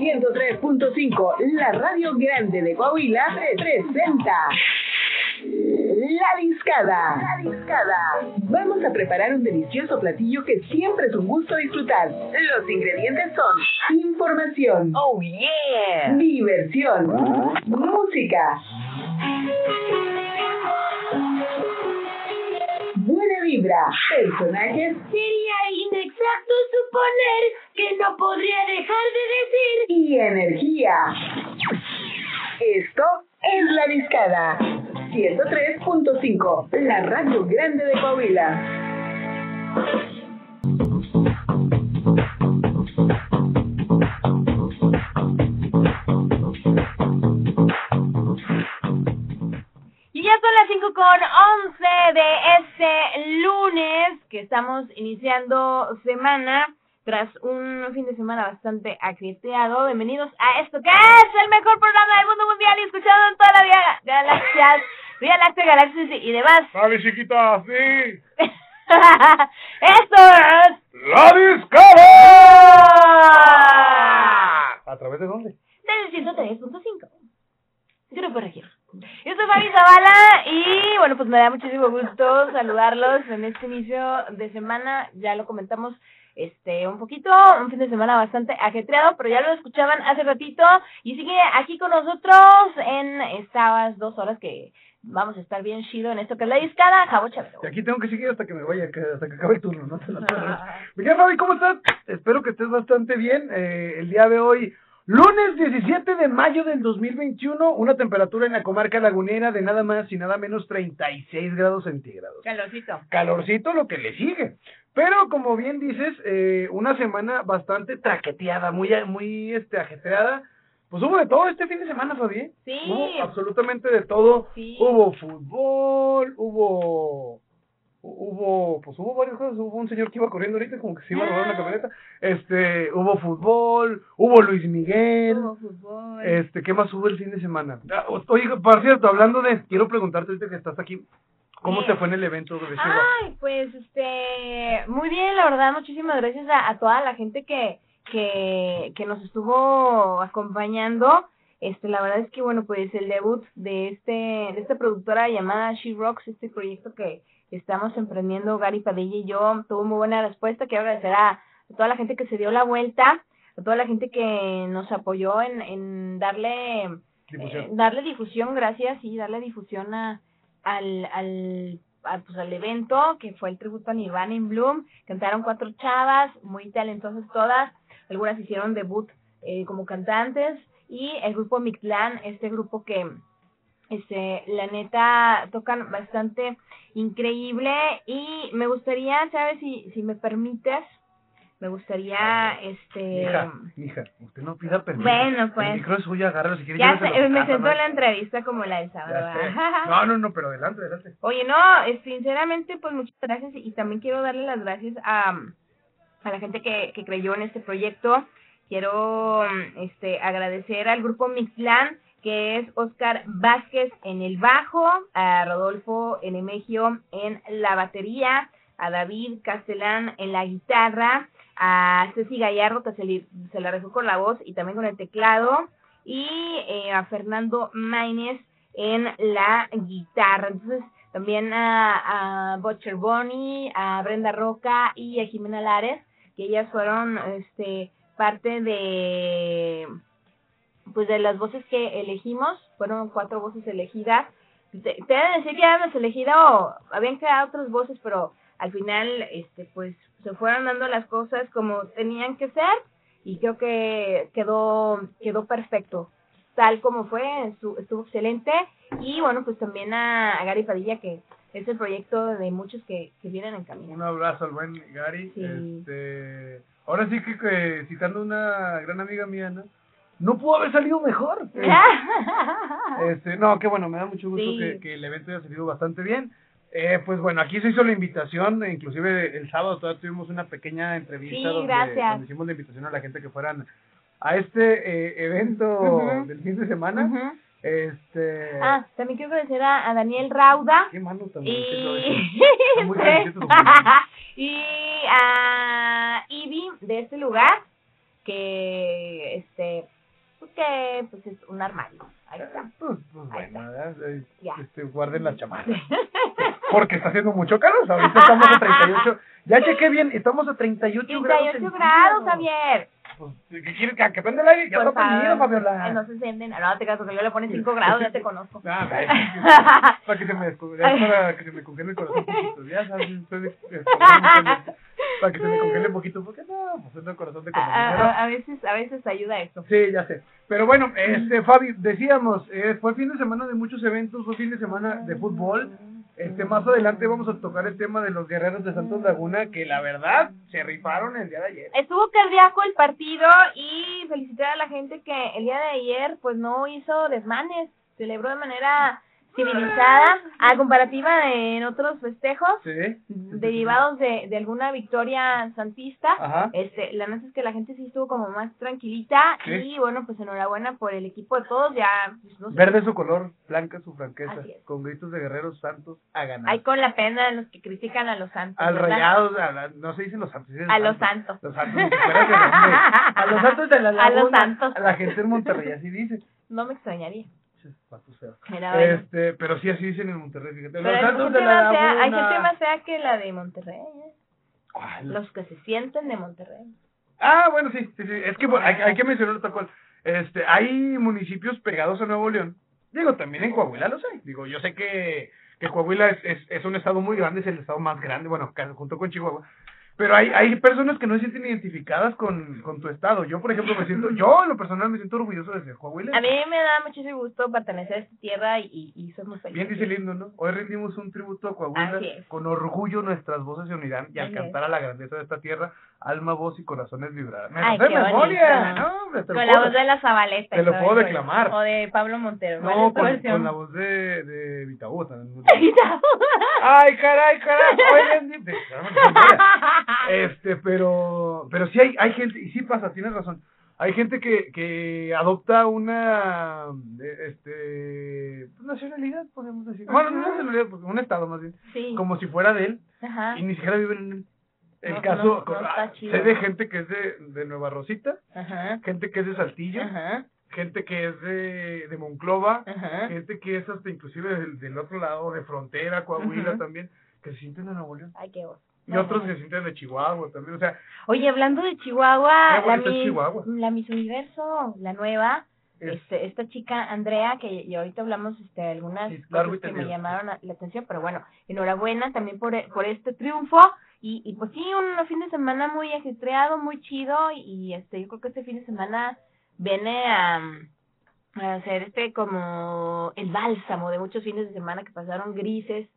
103.5, la radio grande de Coahuila, presenta La Discada. La Discada. Vamos a preparar un delicioso platillo que siempre es un gusto disfrutar. Los ingredientes son información. Oh yeah. Diversión. Música. Vibra. Personajes. Sería inexacto suponer que no podría dejar de decir. Y energía. Esto es La Discada. 103.5, la radio grande de Coahuila. Estamos iniciando semana tras un fin de semana bastante ajetreado. Bienvenidos a esto que es el mejor programa del mundo mundial y escuchado en toda la vía galaxias, vía láctea, galaxias y demás. Sabe, chiquita, sí. esto es ¡La Discada! ¿A través de dónde? del 103.5. Grupo Región. Yo soy Fabi Zavala y bueno, pues me da muchísimo gusto saludarlos en este inicio de semana. Ya lo comentamos este un poquito, un fin de semana bastante ajetreado, pero ya lo escuchaban hace ratito y sigue aquí con nosotros en estas dos horas que vamos a estar bien chido en esto que es la discada, Jabo Chavero. Y aquí tengo que seguir hasta que me vaya, hasta que acabe el turno, ¿no? Te Fabi, ¿cómo estás? Espero que estés bastante bien. Eh, el día de hoy, lunes 17 de mayo del 2021, una temperatura en la comarca lagunera de nada más y nada menos 36 grados centígrados. Calorcito. calorcito lo que le sigue. Pero como bien dices, eh, una semana bastante traqueteada, muy, muy este, ajetreada. Pues hubo de todo este fin de semana, Fabi. ¿eh? Sí. Hubo absolutamente de todo. Sí. Hubo fútbol, hubo... Hubo, pues hubo varias cosas, hubo un señor que iba corriendo ahorita como que se iba a robar una camioneta, este, hubo fútbol, hubo Luis Miguel, Hubo fútbol. este, ¿qué más hubo el fin de semana? Ah, oye, por cierto, hablando de, quiero preguntarte ahorita que estás aquí, ¿cómo te fue en el evento de Chihuahua? Ay, pues este, muy bien, la verdad, muchísimas gracias a, a toda la gente que, que, que nos estuvo acompañando. Este, la verdad es que bueno, pues el debut de este, de esta productora llamada She Rocks, este proyecto que estamos emprendiendo Gary Padilla y yo, tuvo muy buena respuesta. Quiero agradecer a, a toda la gente que se dio la vuelta, a toda la gente que nos apoyó en, en darle Difusión. eh, darle difusión, gracias, y darle difusión a, al, al, a, pues, al evento, que fue el tributo a Nirvana in Bloom. Cantaron cuatro chavas, muy talentosas todas. Algunas hicieron debut eh, como cantantes. Y el grupo Mictlán, este grupo que, este, la neta, tocan bastante increíble. Y me gustaría, ¿sabes? Si, si me permites, me gustaría, este... Hija, hija, usted no pida permiso. Bueno, pues. El micro es suyo, agárralo si quiere. Ya sé, me casa, sentó ¿no? la entrevista como la del sábado. No, no, no, pero adelante, adelante. Oye, no, sinceramente, pues muchas gracias y también quiero darle las gracias a, a la gente que, que creyó en este proyecto. Quiero este agradecer al grupo Mixlan, que es Oscar Vázquez en el bajo, a Rodolfo Enemegio en la batería, a David Castellán en la guitarra, a Ceci Gallardo, que se, le- se la dejó con la voz y también con el teclado, y eh, a Fernando Maínez en la guitarra. Entonces, también a, a Butcher Bonnie, a Brenda Roca y a Jimena Lares, que ellas fueron este parte de pues de las voces que elegimos, fueron cuatro voces elegidas. Te, te he de decir que habíamos elegido, habían quedado otras voces, pero al final este pues se fueron dando las cosas como tenían que ser y creo que quedó quedó perfecto tal como fue, estu- estuvo excelente. Y bueno, pues también a, a Gary Padilla, que es el proyecto de muchos que, que vienen en camino. Un abrazo al buen Gary. Sí. Este, ahora sí que, que citando una gran amiga mía, ¿no? No pudo haber salido mejor. Este, no, qué bueno, me da mucho gusto Sí. que, que el evento haya salido bastante bien. Eh, pues bueno, aquí se hizo la invitación, e inclusive el sábado todavía tuvimos una pequeña entrevista Sí, donde, hicimos la invitación a la gente que fueran a este eh, evento del fin de semana. Este. Ah, también quiero agradecer a, a Daniel Rauda. Qué mano bonito Y, muy mano. y a Ivy de este lugar que este que pues es un armario. Ahí está. Pues, pues Ahí bueno, ¿verdad? Eh, Ya. este, guarden las chamarras. Porque está haciendo mucho calor. Ahorita estamos a 38. Ya chequé bien, estamos a 38, 38 grados. grados, centígrados. Javier. Pues, ¿qué quieres? ¿Que, que prenda el aire? Ya Por está prendido. Fabiola. Ay, No se sienten. No, te creas, porque yo le ponen 5 grados, ya te conozco. Ah, para que se me para que se me congele el corazón. Ya sabes, estoy de- para que se me congele un poquito, porque no, pues es el corazón de A, a- compañero. a- a veces, a veces ayuda eso. Sí, ya sé. Pero bueno, este, Fabi, decíamos, eh, fue fin de semana de muchos eventos, fue fin de semana de fútbol. Este, más adelante vamos a tocar el tema de los guerreros de Santos Laguna, que la verdad se rifaron el día de ayer. Estuvo cardíaco el partido y felicitar a la gente que el día de ayer pues no hizo desmanes, celebró de manera civilizada a comparativa de en otros festejos Sí. derivados de, de alguna victoria santista. Ajá. Este, la neta es que la gente sí estuvo como más tranquilita Sí. y bueno, pues enhorabuena por el equipo de todos, ya pues, no sé, Verde su color, blanca su franqueza, con gritos de guerreros santos a ganar. hay con la pena de los que critican a los santos. Al ¿verdad? rayados, no se dicen los santos, dicen A los santos. Los santos. A los santos de la A los laguna. santos. A la gente en Monterrey así dice. No me extrañaría. Ches, patos feos. Era bueno. Este, pero sí así dicen en Monterrey, fíjate. Los gente, de la hay gente más fea que la de Monterrey. ¿eh? Ay, Los que se sienten de Monterrey. Ah, bueno, sí, sí, sí. Es que bueno, hay, hay que mencionarlo tal cual. Este, hay municipios pegados a Nuevo León. Digo, también en Coahuila los hay. Digo, yo sé que, que Coahuila es, es, es un estado muy grande, es el estado más grande, bueno, junto con Chihuahua. Pero hay, hay personas que no se sienten identificadas con, con tu estado. Yo, por ejemplo, me siento, yo en lo personal me siento orgulloso de ser Coahuila. A mí me da muchísimo gusto pertenecer a esta tierra y, y, muy feliz. Bien dice lindo, ¿no? Hoy rendimos un tributo a Coahuila. Con orgullo nuestras voces se unirán y al Así cantar a la grandeza de esta tierra, alma, voz y corazones vibrarán. ¡Me Ay, qué memoria! No, hombre, Con la voz de la Zabaleta. Te lo puedo declamar. O de Pablo Montero. ¿cuál No, con, con la voz de, de Vitabú también. ¡Ay, caray, caray! De- Este, pero, pero sí hay, hay gente, y sí pasa, tienes razón. Hay gente que, que adopta una, este, pues, nacionalidad, podemos decir. Bueno, no nacionalidad, pues, un estado más bien. Sí. Como si fuera de él, Ajá. y ni siquiera viven en él. El No, caso, no, sé de gente que es de, de Nueva Rosita, Ajá. gente que es de Saltillo, Ajá. gente que es de, de Monclova, Ajá. gente que es hasta inclusive del, del otro lado de frontera, Coahuila también, que se sienten de Nuevo León. Ay, qué voz. Y otros que se sienten de Chihuahua también, o sea, Oye, hablando de Chihuahua, la Miss, Chihuahua. la Miss Universo, la nueva, es- este, esta chica Andrea, que y ahorita hablamos este, algunas Sí, cosas que me llamaron la, la atención, pero bueno, enhorabuena también por, por este triunfo. Y, y pues sí, un fin de semana muy ajetreado, muy chido, y este yo creo que este fin de semana viene a, a hacer este como el bálsamo de muchos fines de semana que pasaron grises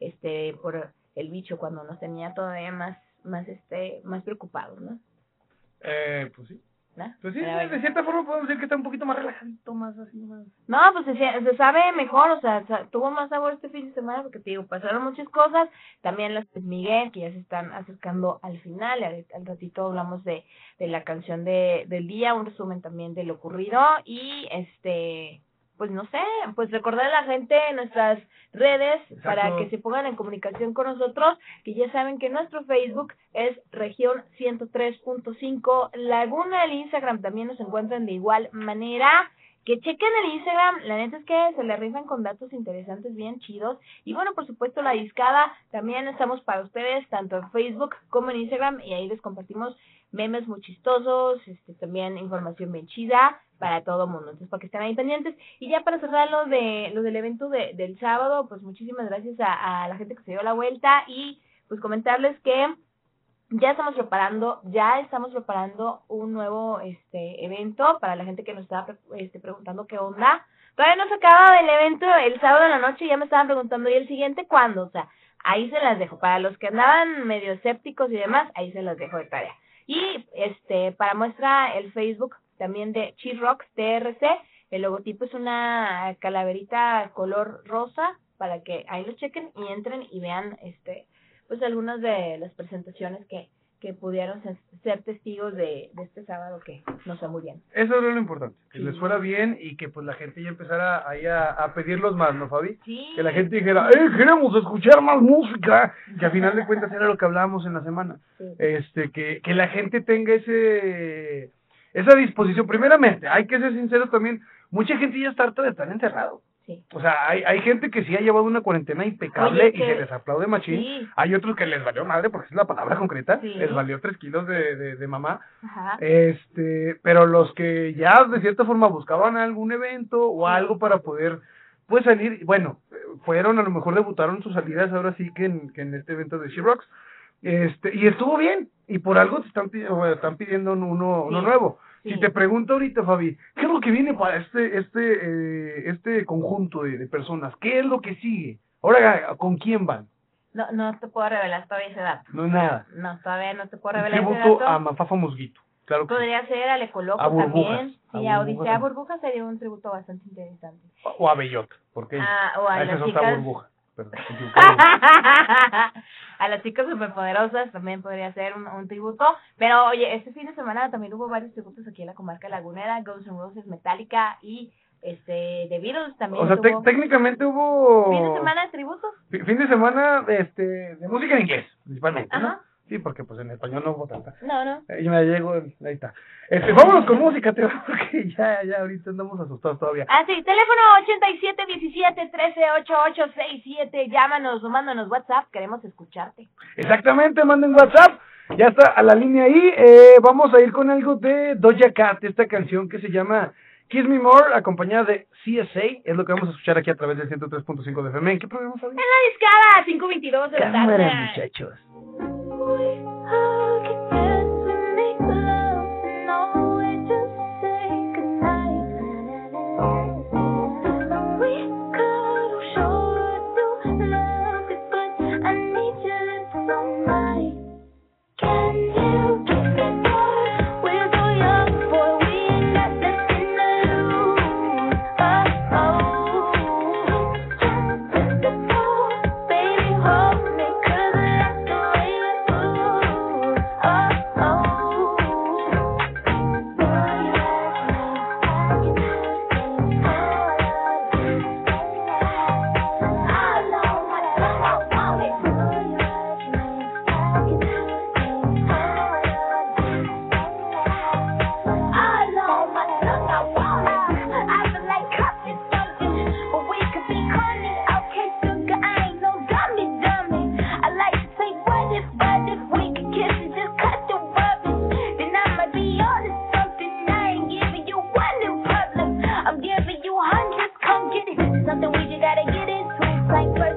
este por el bicho cuando nos tenía todavía más más este más preocupados, ¿no? eh, pues sí. ¿No? Pues sí, Pero de cierta forma podemos decir que está un poquito más relajadito, más así, más. No, pues se, se sabe mejor, o sea, tuvo más sabor este fin de semana porque te digo, pasaron muchas cosas, también las de Miguel que ya se están acercando al final, al, al ratito hablamos de, de la canción de, del día, un resumen también de lo ocurrido y este, pues no sé, pues recordar a la gente en nuestras redes para que se pongan en comunicación con nosotros, que ya saben que nuestro Facebook es región 103.5 Laguna, el Instagram también nos encuentran de igual manera que chequen el Instagram, la neta es que se le rifan con datos interesantes bien chidos. Y bueno, por supuesto, la discada, también estamos para ustedes, tanto en Facebook como en Instagram, y ahí les compartimos memes muy chistosos, este, también información bien chida para todo mundo. Entonces, para que estén ahí pendientes. Y ya para cerrar lo, de, lo del evento de, del sábado, pues muchísimas gracias a, la gente que se dio la vuelta y pues comentarles que ya estamos preparando, ya estamos preparando un nuevo este evento para la gente que nos estaba este, preguntando qué onda. Todavía no se acaba el evento el sábado en la noche, ya me estaban preguntando, ¿y el siguiente cuándo? O sea, ahí se las dejo. Para los que andaban medio escépticos y demás, ahí se las dejo de tarea. Y este, para muestra el Facebook también de Cheese TRC, el logotipo es una calaverita color rosa para que ahí lo chequen y entren y vean este pues algunas de las presentaciones que, que pudieron ser, testigos de, de este sábado que nos fue muy bien. Eso era lo importante, que Sí. les fuera bien y que pues la gente ya empezara ahí a, a pedirlos más, ¿no, Fabi? Sí. Que la gente dijera, ¡eh, queremos escuchar más música! Que a final de cuentas era lo que hablábamos en la semana. Sí. Este, que, que la gente tenga ese esa disposición. Primeramente, hay que ser sinceros también, mucha gente ya está harta de estar encerrado. Sí. O sea, hay, hay gente que sí ha llevado una cuarentena impecable Oye, y que- se les aplaude machín. Sí. Hay otros que les valió madre, porque es la palabra concreta, Sí. les valió tres kilos de, de, de mamá. Ajá. Este, pero los que ya de cierta forma buscaban algún evento o algo para poder pues salir, bueno, fueron a lo mejor debutaron sus salidas ahora sí que en, que en este evento de She Rocks. Este, y estuvo bien, y por algo te están, están pidiendo uno, uno nuevo. Sí. Si te pregunto ahorita, Fabi, ¿qué es lo que viene para este, este, eh, este conjunto de, de personas? ¿Qué es lo que sigue? Ahora, ¿con quién van? No, no te puedo revelar todavía ese dato. No es nada. No, todavía no te puedo revelar ese tributo dato. a Mafafa Musguito. Claro que sí. Podría ser al Ecoloco A también. a Sí, a Burbujas Odisea. Burbujas sería un tributo bastante interesante. O a Bellota, porque Ah, o a esa las chicas. burbuja. A las chicas superpoderosas también podría ser un, un tributo. Pero oye, este fin de semana también hubo varios tributos aquí en la comarca lagunera, Guns N' Roses, Metallica y este The Beatles también. o sea, técnicamente hubo fin de semana de tributos. fin de semana este, de música en inglés, principalmente, ¿no? Sí, porque pues en español no hubo tanta. No, no. Ahí me llegó, ahí está. Este, vámonos con música, te porque ya, ya ahorita andamos asustados todavía. Ah, sí, teléfono 8717-138867. Llámanos o mándanos WhatsApp, queremos escucharte. Exactamente, manden WhatsApp. Ya está a la línea ahí. Eh, vamos a ir con algo de Doja Cat, esta canción que se llama Kiss Me More, acompañada de CSA. Es lo que vamos a escuchar aquí a través del 103.5 de FM. ¿En qué programa En sabes? la discada, 522 de la tarde. muchachos. Like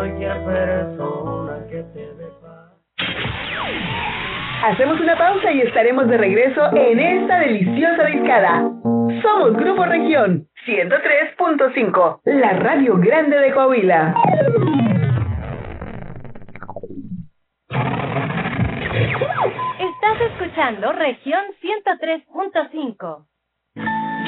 cualquier persona que te dé paz. Hacemos una pausa y estaremos de regreso en esta deliciosa discada. Somos Grupo Región 103.5, la radio grande de Coahuila. Estás escuchando Región 103.5.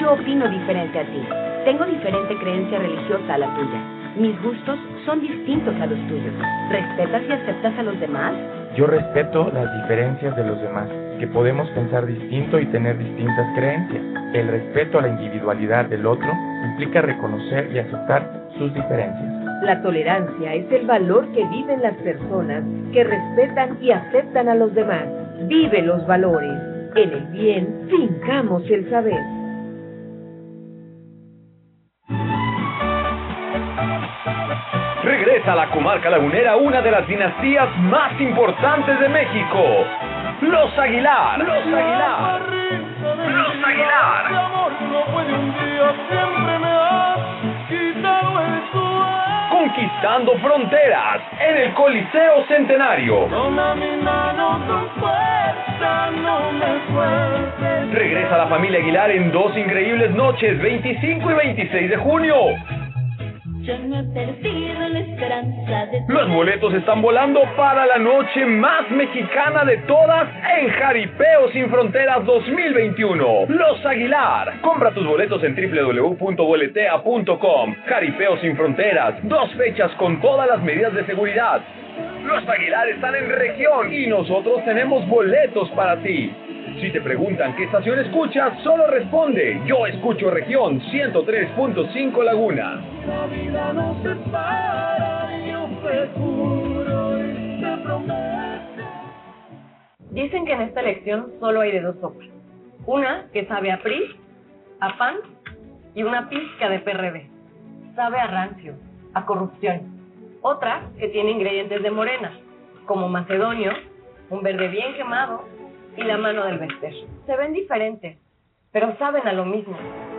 Yo opino diferente a ti. Tengo diferente creencia religiosa a la tuya. Mis gustos son distintos a los tuyos. ¿Respetas y aceptas a los demás? Yo respeto las diferencias de los demás, que podemos pensar distinto y tener distintas creencias. El respeto a la individualidad del otro implica reconocer y aceptar sus diferencias. La tolerancia es el valor que viven las personas que respetan y aceptan a los demás. Vive los valores. En el bien, fincamos el saber. Regresa a la comarca lagunera una de las dinastías más importantes de México. Los Aguilar. Los Aguilar. Los Aguilar. Conquistando fronteras en el Coliseo Centenario. Regresa la familia Aguilar en dos increíbles noches, 25 y 26 de junio. Yo no he perdido la esperanza de Los boletos están volando para la noche más mexicana de todas en Jaripeo Sin Fronteras 2021. Los Aguilar. Compra tus boletos en www.boletea.com. Jaripeo Sin Fronteras. Dos fechas con todas las medidas de seguridad. Los Aguilar están en región y nosotros tenemos boletos para ti. Si te preguntan qué estación escuchas, solo responde, yo escucho región 103.5 Laguna. Dicen que en esta elección solo hay de dos sopas. Una que sabe a PRI, a PAN y una pizca de PRD. Sabe a rancio, a corrupción. Otra que tiene ingredientes de morena, como macedonio, un verde bien quemado y la mano del Bester. Se ven diferentes, pero saben a lo mismo.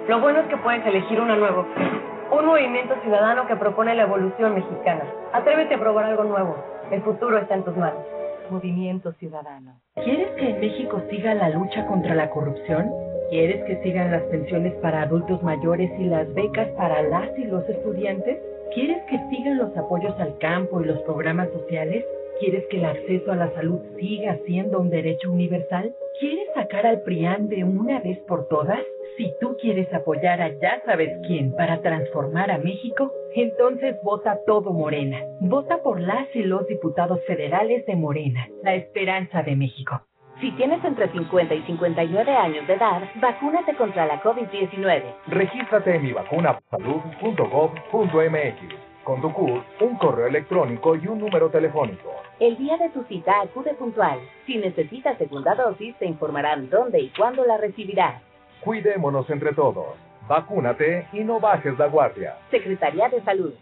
Lo bueno es que puedes elegir una nueva opción. Un movimiento ciudadano que propone la evolución mexicana. Atrévete a probar algo nuevo. El futuro está en tus manos. Movimiento Ciudadano. ¿Quieres que en México siga la lucha contra la corrupción? ¿Quieres que sigan las pensiones para adultos mayores y las becas para las y los estudiantes? ¿Quieres que sigan los apoyos al campo y los programas sociales? ¿Quieres que el acceso a la salud siga siendo un derecho universal? ¿Quieres sacar al PRIAN de una vez por todas? Si tú quieres apoyar a ya sabes quién para transformar a México, entonces vota todo Morena. Vota por las y los diputados federales de Morena, la esperanza de México. Si tienes entre 50 y 59 años de edad, vacúnate contra la COVID-19. Regístrate en mivacunapsalud.gov.mx. Con tu CUR, un correo electrónico y un número telefónico. El día de tu cita acude puntual. Si necesitas segunda dosis, te informarán dónde y cuándo la recibirás. Cuidémonos entre todos. Vacúnate y no bajes la guardia. Secretaría de Salud.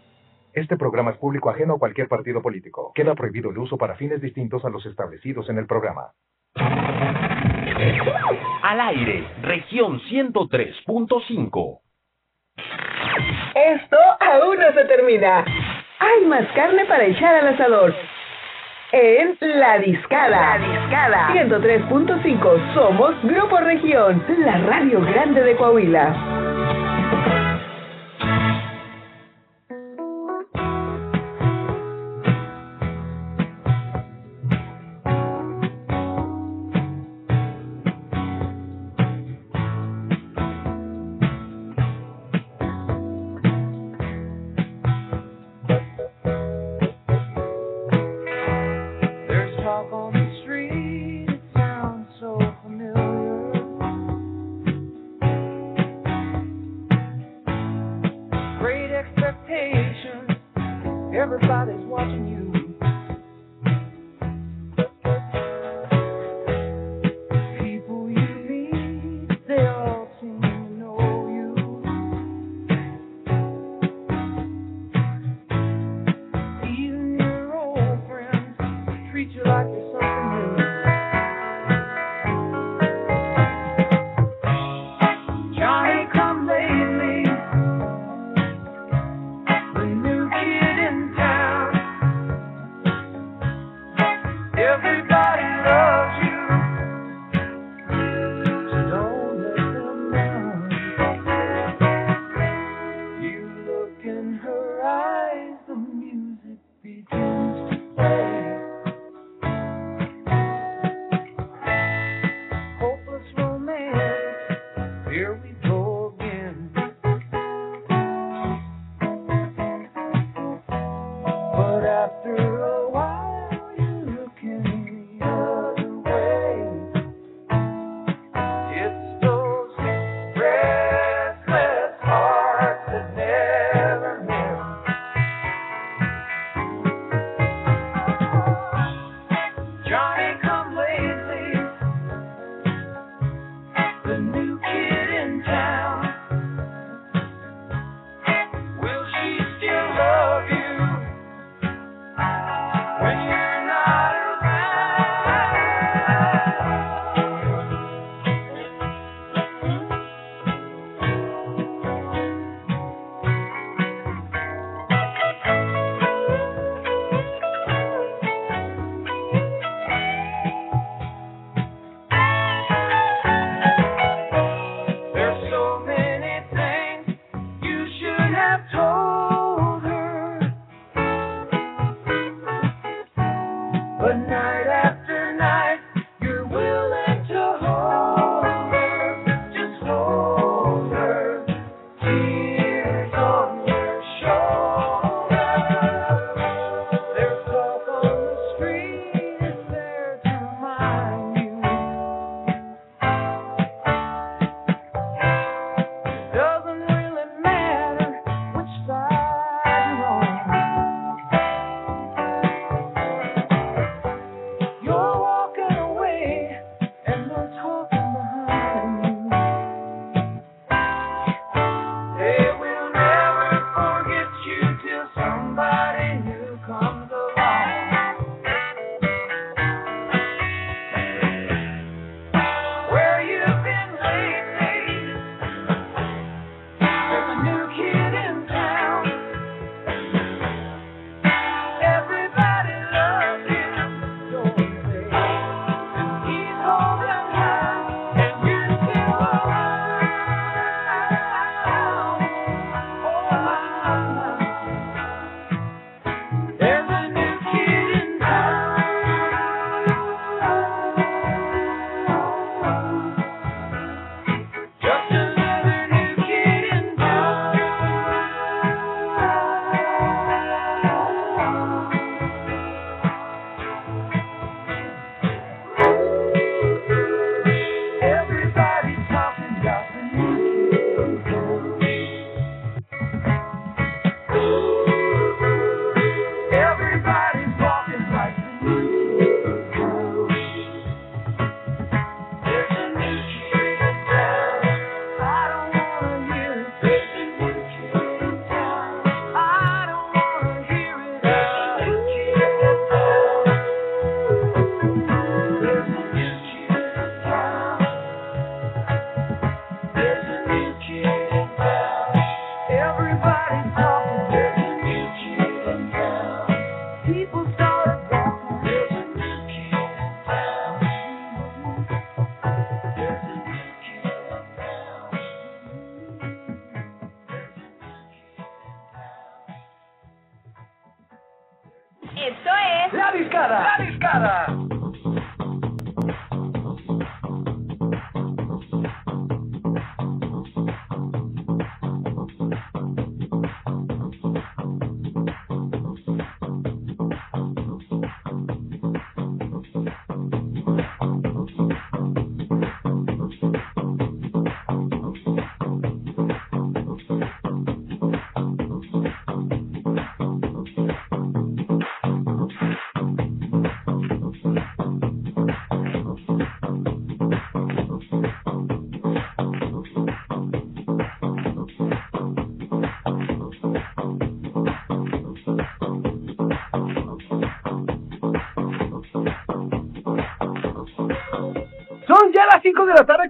Este programa es público ajeno a cualquier partido político. Queda prohibido el uso para fines distintos a los establecidos en el programa. Al aire, región 103.5. Esto aún no se termina. Hay más carne para echar al asador. En La Discada. La Discada. 103.5. Somos Grupo Región, la radio grande de Coahuila.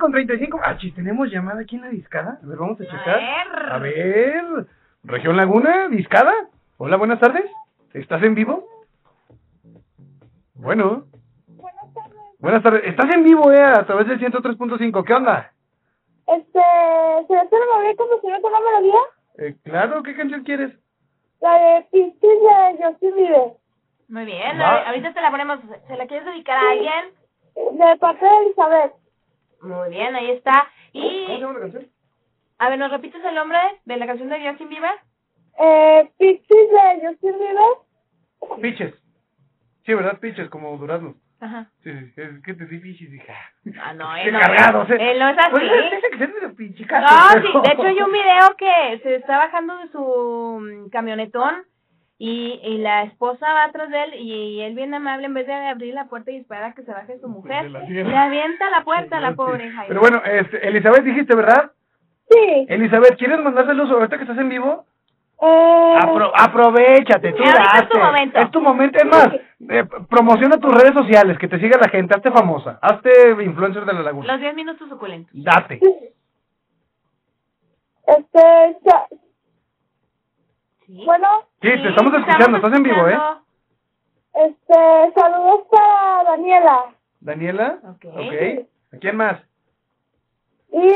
Con 35. Ah, sí, tenemos llamada aquí en la discada. A ver, vamos a checar. ver. A ver. Región Laguna, discada. Hola, buenas tardes. ¿Estás en vivo? Bueno, Buenas tardes. Estás en vivo, eh, a través del 103.5. ¿Qué onda? Este, ¿se le hace mover como si no con la melodía? Eh, claro, ¿qué canción quieres? La de Piscis de Justin Bieber. Muy bien, a- ahorita te la ponemos. ¿Se la quieres dedicar a alguien? De parte de Elizabeth. Muy bien, ahí está. ¿Cómo se Y, llama la canción? a ver, ¿nos repites el nombre de la canción de Justin Bieber? Eh, Piscis de Justin Bieber. Piches. Sí, ¿verdad? Piches, como durazno. Ajá. Sí, sí, es que te di piches, hija. Ah, no, Qué él no. cargado, sí. Él no es así. Pues dice que se de pinchicazo, No, pero- sí, de hecho hay un video que se está bajando de su mm, camionetón y, y la esposa va atrás de él y él bien amable en vez de abrir la puerta y esperar a que se baje su mujer, la cierra. le avienta la puerta a la pobre Jaime. Pero bueno, este, Elizabeth dijiste, ¿verdad? Sí. Elizabeth, ¿quieres mandar saludos ahorita que estás en vivo? Apro- aprovechate, tú es tu momento. Es tu momento. Es más, eh, promociona tus redes sociales, que te siga la gente, hazte famosa, hazte influencer de la laguna. Los 10 minutos suculentos. Date. este. Bueno, Sí, te estamos escuchando, estás en vivo, ¿eh? este, saludos para Daniela. Daniela. Ok. Ok. ¿A quién más? Y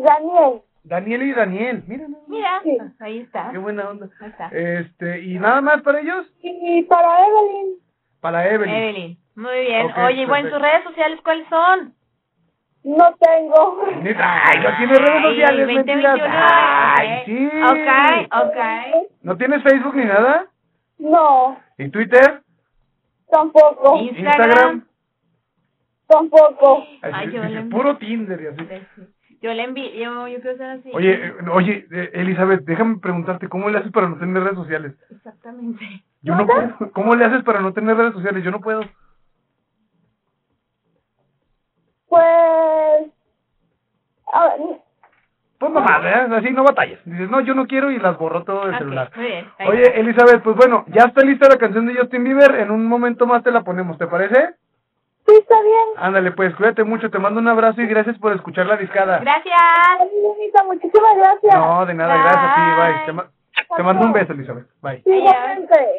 Daniel. Daniela y Daniel. Mira, Mira, Sí. ahí está. qué buena onda. Ahí está. Este, ¿y nada más para ellos? Y para Evelyn. Para Evelyn. Evelyn. Muy bien. Ok, Oye, y bueno, perfecto. tus redes sociales, ¿cuáles son? No tengo. Ay, no tienes redes sociales, 2021, mentiras. Ay, ok. sí. Ok, ok. ¿No tienes Facebook ni nada? No, ¿Y Twitter? tampoco. Instagram. Tampoco. Ay, yo dice, le- puro Tinder y así. Yo le envío, yo, yo quiero ser así. Oye, eh, oye, eh, Elizabeth, déjame preguntarte, ¿cómo le haces para no tener redes sociales? Exactamente. Yo no puedo. ¿Cómo le haces para no tener redes sociales? Yo no puedo. Pues. A ver, Pues nomás, ¿eh? Así no batallas. Dices, no, yo no quiero y las borro todo del celular. muy bien. ahí Oye. Elizabeth, pues bueno, ya está lista la canción de Justin Bieber. En un momento más te la ponemos, ¿te parece? sí, está bien. Ándale, pues cuídate mucho. Te mando un abrazo y gracias por escuchar la discada. Gracias. Muchísimas gracias. No, de nada, gracias. Bye. Te, ma- te mando un beso, Elizabeth. Bye. Sí.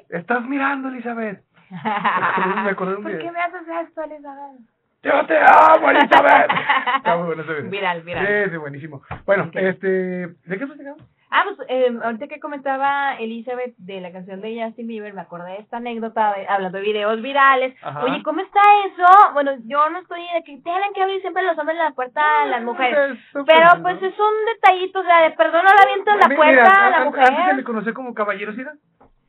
Estás mirando, Elizabeth. Me acordé un ¿Por qué me haces esto, Elizabeth? Yo te amo, Elizabeth. Está muy bueno ese video. Viral, viral. Sí, sí, buenísimo. Bueno, este, ¿de qué platicamos? Ah, pues eh, ahorita que comentaba Elizabeth de la canción de Justin Bieber, me acordé de esta anécdota de- hablando de videos virales. Ajá. Oye, ¿cómo está eso? Bueno, yo no estoy de que tienen que abrir siempre los hombres la puerta a las mujeres. Eso, Pero pues, es un detallito, o sea, de perdón, no la avientas la Mira, puerta a la an- mujer. Antes se le conoció como caballerosidad.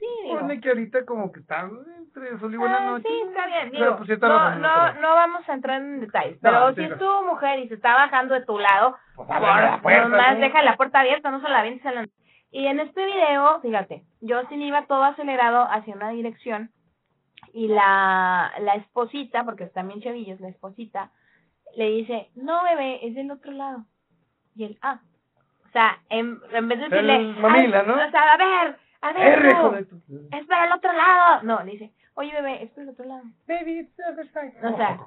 Sí, digo. Pone que ahorita como que está entre sol y buena Ah, noche. sí, está bien. Pero, Digo, pues, sí está no, no, pero- no vamos a entrar en detalles. No, Pero sí, si es no. tu mujer y se está bajando de tu lado, Pues, por la puerta, nomás ¿no? deja la puerta abierta, no se la avientes a la... Y en este video, fíjate, Justin iba todo acelerado hacia una dirección y la, la esposita, porque están bien chavillos, la esposita, le dice, no bebé, es del otro lado. Y él, ah. O sea, en, en vez de decirle... mamila, "Ay, ¿no? O sea, a ver, a ver R, es para el otro lado. No, le dice, oye bebé, es para el otro lado. Baby, it's the other side. O sea,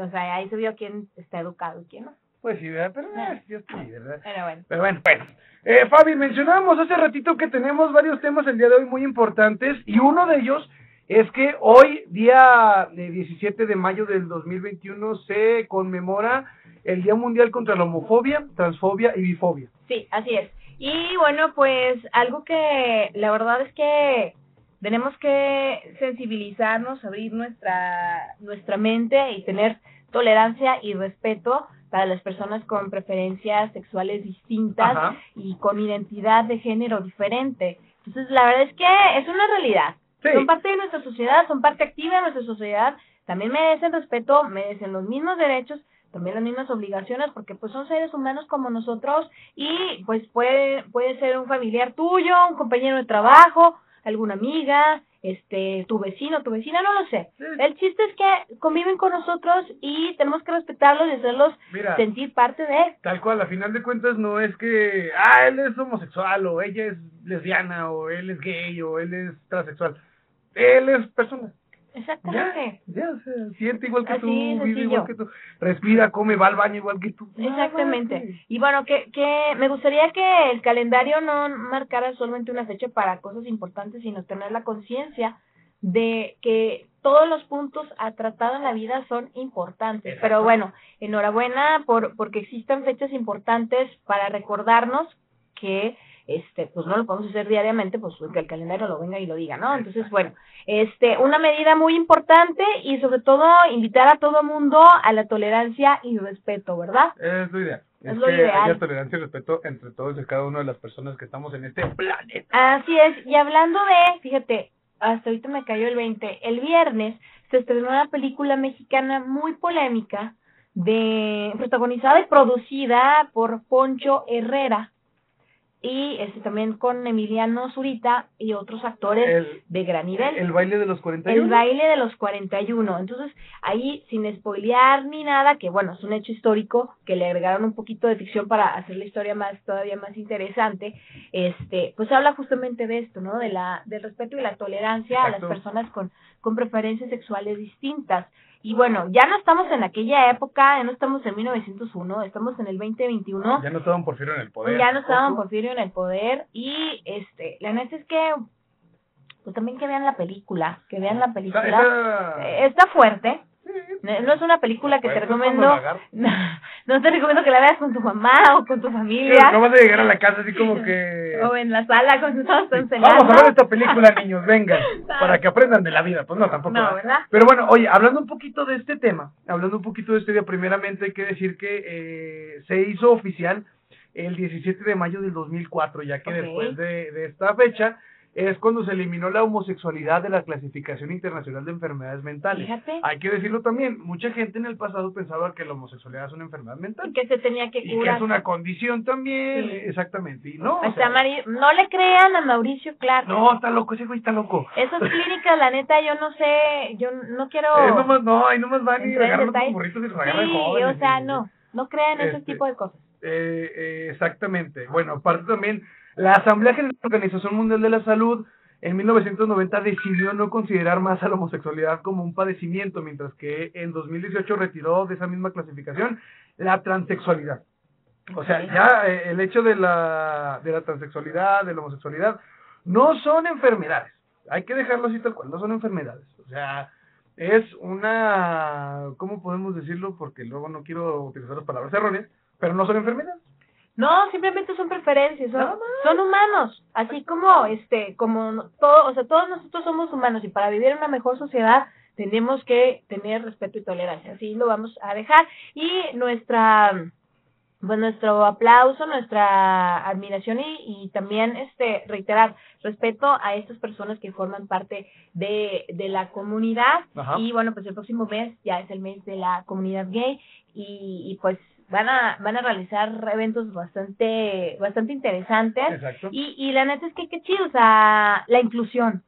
o sea, ahí se vio quién está educado y quién no. Pues sí, ¿verdad? Pero eh, Dios te libre, ¿verdad? Pero bueno. Pero bueno, bueno. Eh, Fabi, mencionábamos hace ratito que tenemos varios temas el día de hoy muy importantes y uno de ellos es que hoy, día eh, 17 de mayo del 2021, se conmemora el Día Mundial contra la Homofobia, Transfobia y Bifobia. Sí, así es. Y bueno, pues algo que la verdad es que tenemos que sensibilizarnos, abrir nuestra, nuestra mente y tener tolerancia y respeto para las personas con preferencias sexuales distintas Ajá. y con identidad de género diferente. Entonces, la verdad es que es una realidad. Sí. Son parte de nuestra sociedad, son parte activa de nuestra sociedad, también merecen respeto, merecen los mismos derechos, también las mismas obligaciones, porque pues son seres humanos como nosotros y pues puede, puede ser un familiar tuyo, un compañero de trabajo, alguna amiga, este, tu vecino, tu vecina, no lo sé. El chiste es que conviven con nosotros y tenemos que respetarlos y hacerlos Mira. sentir parte de. Tal cual, a final de cuentas no es que, ah, él es homosexual o ella es lesbiana o él es gay o él es transexual. Él es persona. Exactamente. Ya, o sea, siente igual que Así, tú, vive igual que tú, respira, come, va al baño igual que tú. Exactamente. Y bueno, que, que me gustaría que el calendario no marcara solamente una fecha para cosas importantes, sino tener la conciencia de que todos los puntos a tratar en la vida son importantes. Pero bueno, enhorabuena por porque existan fechas importantes para recordarnos que este pues no lo podemos hacer diariamente, pues que el calendario lo venga y lo diga, ¿no? Entonces, bueno, este una medida muy importante y sobre todo invitar a todo mundo a la tolerancia y respeto, ¿verdad? Es lo ideal. Es Es, lo que ideal. haya tolerancia y respeto entre todos y cada una de las personas que estamos en este planeta. Así es, y hablando de, fíjate, hasta ahorita me cayó el 20, el viernes se estrenó una película mexicana muy polémica, de protagonizada y producida por Poncho Herrera, y este también con Emiliano Zurita y otros actores El- de gran nivel. El baile de los 41. El baile de los 41. Entonces, ahí sin spoilear ni nada, que bueno, es un hecho histórico que le agregaron un poquito de ficción para hacer la historia más todavía más interesante. Este, pues habla justamente de esto, ¿no? De la del respeto y la tolerancia a las personas con con preferencias sexuales distintas. Y bueno, ya no estamos en aquella época, ya no estamos en 1901, estamos en el 2021. Ya no estaban Porfirio en el poder. Ya no estaban Porfirio en el poder y este, la neta es que pues también que vean la película, que vean la película. Eh, Está fuerte. No es una película que te cuando recomiendo. No, no te recomiendo que la veas con tu mamá o con tu familia. No vas a llegar a la casa así como que... O en la sala con todos están Vamos a cenando. ver esta película, niños, vengan, para que aprendan de la vida. Pues no, tampoco. No, ¿verdad? Pero bueno, oye, hablando un poquito de este tema, hablando un poquito de este día, primeramente hay que decir que eh, se hizo oficial el 17 de mayo del 2004, ya que después de, de esta fecha es cuando se eliminó la homosexualidad de la clasificación internacional de enfermedades mentales. Fíjate. Hay que decirlo también, mucha gente en el pasado pensaba que la homosexualidad es una enfermedad mental. Y que se tenía que Y que curar. es una condición también, Sí. exactamente. Y no, o Hasta sea, Mari- no le crean a Mauricio Clark. no, está loco, ese güey está loco. Esas clínicas, la neta, yo no sé, yo no quiero... Eh, nomás, no, ahí nomás van y agarran los burritos y los agarran Sí, jóvenes. o sea, y- no, no crean ese Este, tipo de cosas. Eh, eh, exactamente. Bueno, aparte también, la Asamblea General de la Organización Mundial de la Salud en 1990 decidió no considerar más a la homosexualidad como un padecimiento, mientras que en 2018 retiró de esa misma clasificación la transexualidad. O sea, ya eh, el hecho de la, de la transexualidad, de la homosexualidad, no son enfermedades. Hay que dejarlo así tal cual, no son enfermedades. O sea, es una, ¿cómo podemos decirlo? Porque luego no quiero utilizar las palabras erróneas, pero no son enfermedades. No, simplemente son preferencias, son, son humanos, así como este, como todo, o sea, todos nosotros somos humanos y para vivir en una mejor sociedad tenemos que tener respeto y tolerancia, así lo vamos a dejar. Y nuestra pues nuestro aplauso, nuestra admiración y, y también este reiterar respeto a estas personas que forman parte de, de la comunidad. Ajá. y bueno pues el próximo mes ya es el mes de la comunidad gay y, y pues van a van a realizar eventos bastante bastante interesantes Exacto. y, y la neta es que qué chido o sea la inclusión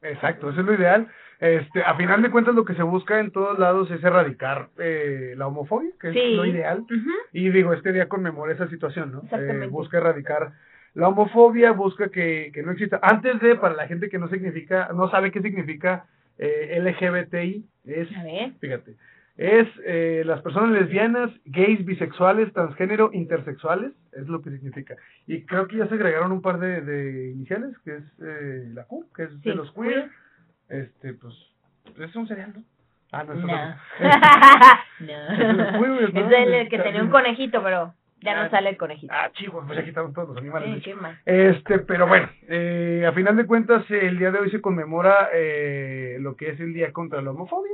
Exacto, eso es lo ideal. Este, a final de cuentas lo que se busca en todos lados es erradicar eh, la homofobia, que Sí. es lo ideal. Y digo, este día conmemora esa situación, ¿no? Eh, busca erradicar la homofobia, busca que, que no exista. Antes de, para la gente que no significa, no sabe qué significa eh, LGBTI, es, fíjate, es eh, las personas lesbianas, gays, bisexuales, transgénero, intersexuales, es lo que significa. Y creo que ya se agregaron un par de, de iniciales, que es eh, la Q, que es Sí, de los queer. Este, pues, es un cereal, ¿no? Ah, no, eso No. no. es el que tenía un conejito pero ya no sale el conejito Ah, chicos, pues ya quitaron todos los animales. Sí, de. Este, pero bueno, eh, a final de cuentas, el día de hoy se conmemora eh, lo que es el Día contra la Homofobia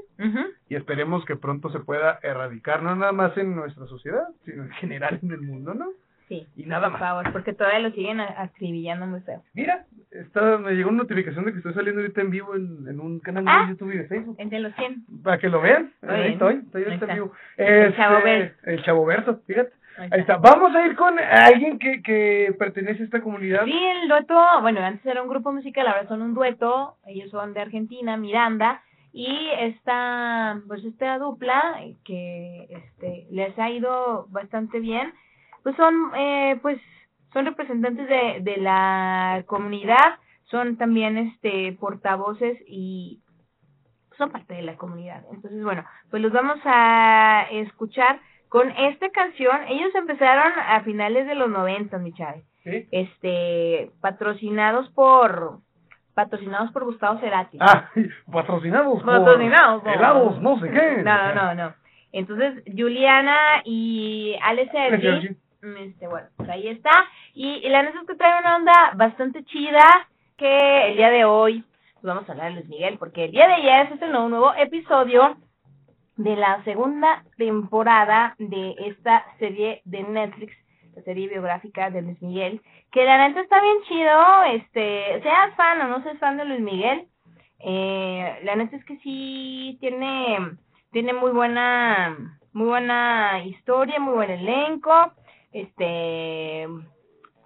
y esperemos que pronto se pueda erradicar, no nada más en nuestra sociedad, sino en general en el mundo, ¿no? Sí. Y nada Por más. favor, porque todavía lo siguen acribillando muy feo. Mira, está, me llegó una notificación de que estoy saliendo ahorita en vivo en, en un canal Ah. de YouTube y de Facebook. Entre los 100. Para que lo vean. Muy Ahí bien. estoy, estoy ahorita en vivo. El Este, Chavoverso. El Chavoverso, fíjate. Ahí Ahí está. Vamos a ir con alguien que, que pertenece a esta comunidad. Sí, el dueto, bueno, antes era un grupo musical, ahora son un dueto, ellos son de Argentina, Miranda, y esta, pues esta dupla, eh, que este, les ha ido bastante bien, pues son, eh, pues, son representantes de, de la comunidad, son también este portavoces y son parte de la comunidad. Entonces, bueno, pues los vamos a escuchar con esta canción. Ellos empezaron a finales de los 90, mi chave Sí. este patrocinados por patrocinados por Gustavo Cerati. Ah, patrocinados por Patrocinados por- helados, no sé qué. No, no, no. Entonces, Juliana y Ale Ale Sergi, Sergi. mm, este, bueno, pues ahí está. Y, y la neta es que trae una onda bastante chida que el día de hoy pues vamos a hablar de Luis Miguel, porque el día de ayer se estrenó un nuevo episodio de la segunda temporada de esta serie de Netflix, la serie biográfica de Luis Miguel, que la neta está bien chido, este, seas fan o no seas fan de Luis Miguel, eh, la neta es que sí tiene, tiene muy buena, muy buena historia, muy buen elenco, este,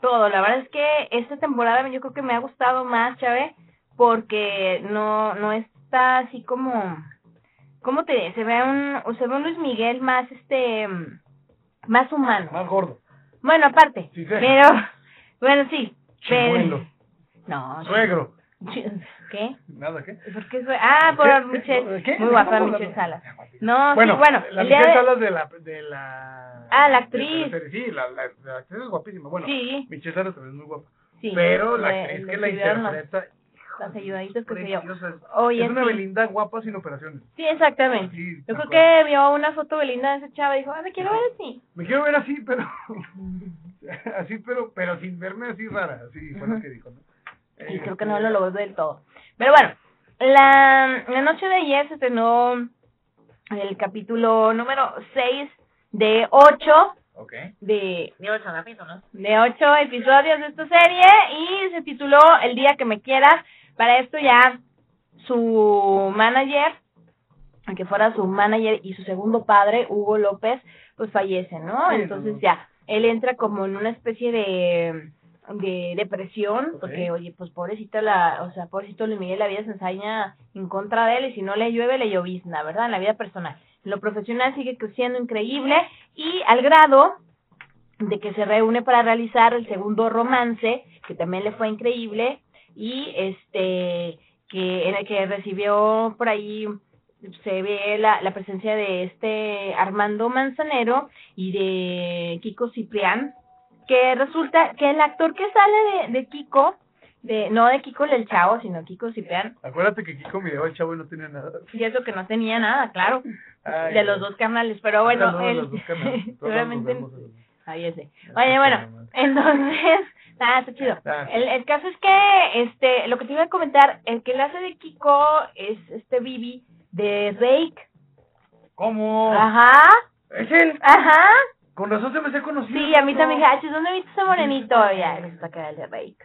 todo, la verdad es que esta temporada yo creo que me ha gustado más, Chávez, porque no, no está así como, ¿cómo te diré? Se ve un, se ve un Luis Miguel más, este, más humano. Más gordo. Bueno, aparte, Sí, sí. pero, bueno, sí, pero, no, Suegro. ¿qué? Nada, ¿qué? ¿Por qué? Ah, por ¿Qué? Michelle. ¿Qué? Muy guapa. Michelle Salas. No, bueno, sí, bueno. la Michelle de- Salas de la, de la... Ah, la actriz. sí, la, la, la actriz es guapísima. Bueno, Sí. Michelle Salas también es muy guapa. Sí, pero la actriz que la interpreta Las ayudaditas que se yo. preciosa. Oye, es una sí. Belinda guapa sin operaciones. Sí, exactamente. Sí, Yo creo que vio una foto Belinda de esa chava y dijo, ah, me quiero ver así. Me quiero ver así, pero... así, pero pero sin verme así rara. Así fue lo que dijo, ¿no? Y creo que no lo logró del todo. Pero bueno, la, la noche de ayer se estrenó el capítulo número 6 de 8 Ok. de, de 8 capítulos. De 8 episodios de esta serie y se tituló El día que me quieras. Para esto ya su manager, aunque fuera su manager y su segundo padre, Hugo López, pues fallecen, ¿no? Entonces ya, él entra como en una especie de de depresión, porque oye, pues pobrecito la, o sea, pobrecito Luis Miguel, la vida se ensaña en contra de él y si no le llueve, le llovizna, ¿verdad? En la vida personal. En lo profesional sigue creciendo increíble y al grado de que se reúne para realizar el segundo romance, que también le fue increíble, y este que en el que recibió por ahí se ve la, la presencia de este Armando Manzanero y de Kiko Ciprián, que resulta que el actor que sale de, de Kiko, de no de Kiko el Chavo, sino Kiko Ciprián, Acuérdate que Kiko miraba al chavo y no tenía nada. y eso que no tenía nada, claro, Ay, de los dos canales, pero bueno, él seguramente. Ahí ese. Oye, bueno, entonces, ah, está chido. El, el caso es que, este, lo que te iba a comentar, el que le hace de Kiko es este Bibi de Rake. ¿Cómo? Ajá. ¿Es él? Ajá. Con razón se me hace conocido. Sí, a mí también dije, ah, ¿dónde viste ese morenito? Ya, resulta que era el de Rake.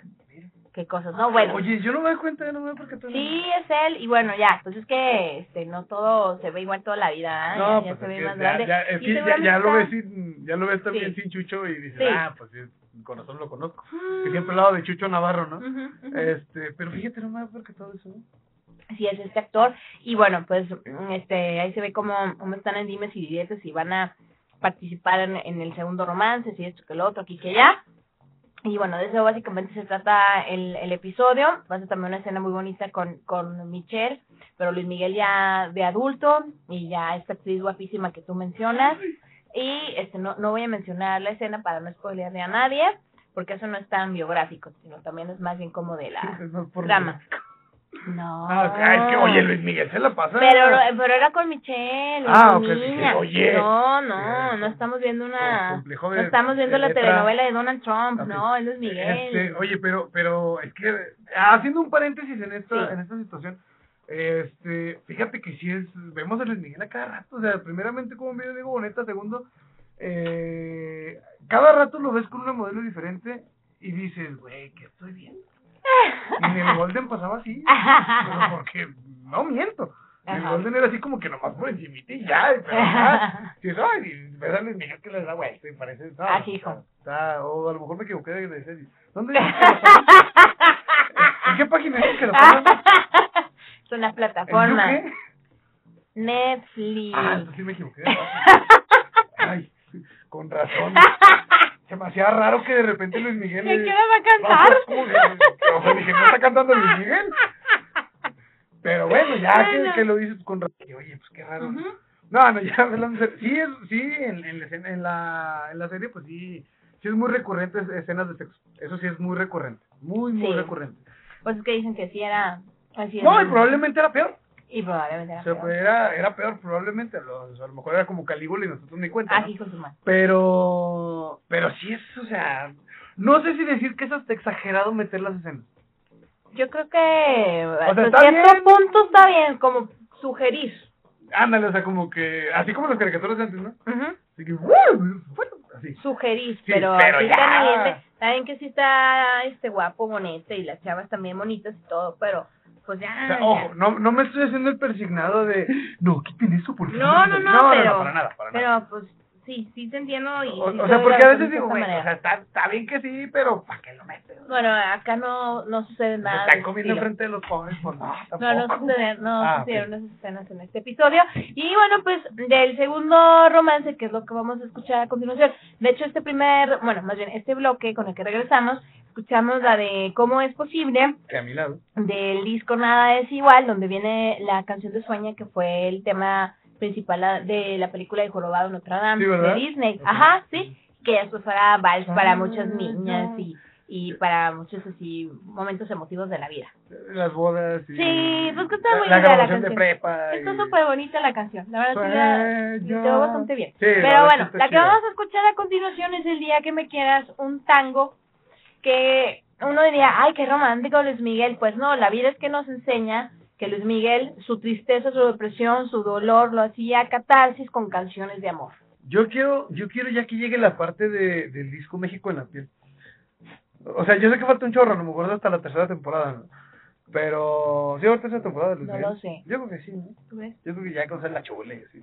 Qué cosas, ¿no? Bueno. Oye, yo no me doy cuenta, no me doy porque Sí, es él, y bueno, ya, pues es que este, no todo se ve igual toda la vida, ¿eh? No, ya, ya pues se ve es más ya, grande. ya, es Y que ya, lo ves está- sin, ya lo ves también Sí. sin Chucho y dices, Sí. ah, pues sí, con razón lo conozco. Que siempre he hablado de Chucho Navarro, ¿no? Este, pero fíjate nomás porque todo eso. sí es este actor y bueno pues mm, este ahí se ve cómo, cómo están en dimes y diretes y van a participar en, en el segundo romance si esto que lo otro aquí que allá y bueno de eso básicamente se trata el, el episodio va a ser también una escena muy bonita con con Michelle pero Luis Miguel ya de adulto y ya esta actriz guapísima que tú mencionas y este no no voy a mencionar la escena para no spoilearle a nadie porque eso no es tan biográfico sino también es más bien como de la por drama no Ah, es que, oye, Luis Miguel se la pasa. pero, pero era con Michelle, Ah, ok, niña. oye. No, no, no estamos viendo una... de- No estamos viendo la letra. telenovela de Donald Trump, Ok. no, es Luis Miguel. Este, oye, pero, pero es que haciendo un paréntesis en esta, Sí. en esta situación, este, fíjate que si es, vemos a Luis Miguel a cada rato, o sea, primeramente como medio Diego Boneta, segundo, eh, cada rato lo ves con una modelo diferente y dices, güey, ¿qué estoy viendo? Y en el Golden pasaba así, pero porque no miento. En el Ajá. Golden era así como que nomás por encimita y ya, y pero ya. Y eso, ay, y ves a Luis Miguel que le da vuelta y parece, no, Ah, hijo. está- o a lo mejor me equivoqué de, de serie. ¿Dónde que? ¿En qué página es que lo pasan? Es una plataforma. ¿En qué? Netflix. Ah, entonces sí me equivoqué. Ay, con razón. Se me hacía raro que de repente Luis Miguel... ¿De qué va a No, cantar? pues, ¿cómo que- O sea, dije, no está cantando Luis Miguel. Pero bueno, ya Bueno. que lo dices con razón, oye, pues qué raro. Ujú. No, no, ya hablando. Sí, es- sí en, en, la, escena- en, la, en la serie, pues sí, sí es muy recurrente es- escenas de sexo. Eso sí es muy recurrente. Muy, muy Sí. recurrente. Pues es que dicen que sí era así. No, y era- probablemente era peor. Y probablemente O era sea, peor. pues era, era peor probablemente. O a lo mejor era como Calígula y nosotros ni cuenta. ¿no? Así con su mano. Pero, pero sí es, o sea, no sé si decir que es hasta exagerado meter las escenas. Yo creo que sea, hasta cierto bien. punto está bien, como sugerir. Ándale, o sea, como que, así como las caricaturas de antes, ¿no? Ujú. Así que, ¡uh! así. Sugerir, Sí, pero, pero sí ya. también, saben que sí está este guapo, bonito y las chavas también bonitas y todo, pero pues ya. O sea, ya. ojo, no, no me estoy haciendo el persignado de, no, quiten eso, por favor. No, no, no, no, pero, para nada, para nada. pero pues sí, sí te entiendo y O, sí o sea, porque a veces digo, güey, o sea, está, está bien que sí, pero ¿para qué lo metes? Bueno, acá no, no sucede nada. están comiendo enfrente de los pobres, pues no, No, no tampoco. sucedieron, no Ah, sucedieron ok. esas escenas en este episodio. Y bueno, pues del segundo romance, que es lo que vamos a escuchar a continuación. De hecho, este primer, bueno, más bien este bloque con el que regresamos, escuchamos la de cómo es posible Que a mi lado. del disco Nada es igual, donde viene la canción de Sueña, que fue el tema principal a- de la película de Jorobado Notre Dame de Disney. Ajá, sí, que después era vals para Ah, muchas niñas y, y para muchos así momentos emotivos de la vida. Las bodas y... Sí, pues que está la- muy La linda la grabación de canción. prepa. Está y- súper bonita la canción, la verdad que la, Sueña. quedó bastante bien. Sí, Pero bueno, la que vamos a escuchar a continuación es El Día que me quieras, un tango que uno diría, ay, qué romántico Luis Miguel. Pues no, la vida es que nos enseña que Luis Miguel, su tristeza, su depresión, su dolor, lo hacía catarsis con canciones de amor. Yo quiero, yo quiero ya que llegue la parte de, del disco México en la piel. O sea, yo sé que falta un chorro, a lo mejor hasta la tercera temporada, ¿no? Pero, ¿sí va a tercera temporada de Luis No Miguel? lo sé. Yo creo que sí, ¿no? ¿Tú ves? Yo creo que ya cuando sale la chule, sí.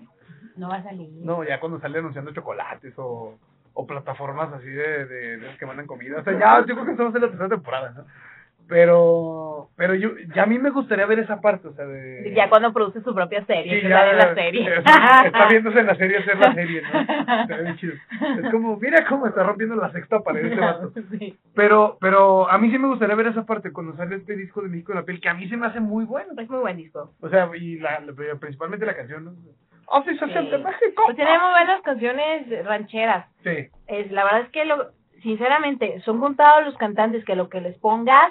No va a salir. No, ya cuando sale anunciando chocolates o, o plataformas así de, de, de las que mandan comida. O sea, ya, yo creo que eso va a ser la tercera temporada, ¿no? Pero, pero yo, ya a mí me gustaría ver esa parte, o sea, de... Ya cuando produce su propia serie, Sí, ya, en la serie. Está, está viéndose en la serie hacer la serie, ¿no? Está bien chido. Es como, mira cómo está rompiendo la sexta pared este vato. Sí. Pero, pero a mí sí me gustaría ver esa parte cuando sale este disco de México en la piel, que a mí se me hace muy bueno. Es muy buen disco. O sea, y la, la- principalmente la canción, ¿no? Oh, sí. Pues tiene muy buenas canciones rancheras. Sí. Es, la verdad es que, lo, sinceramente, son contados los cantantes que lo que les pongas,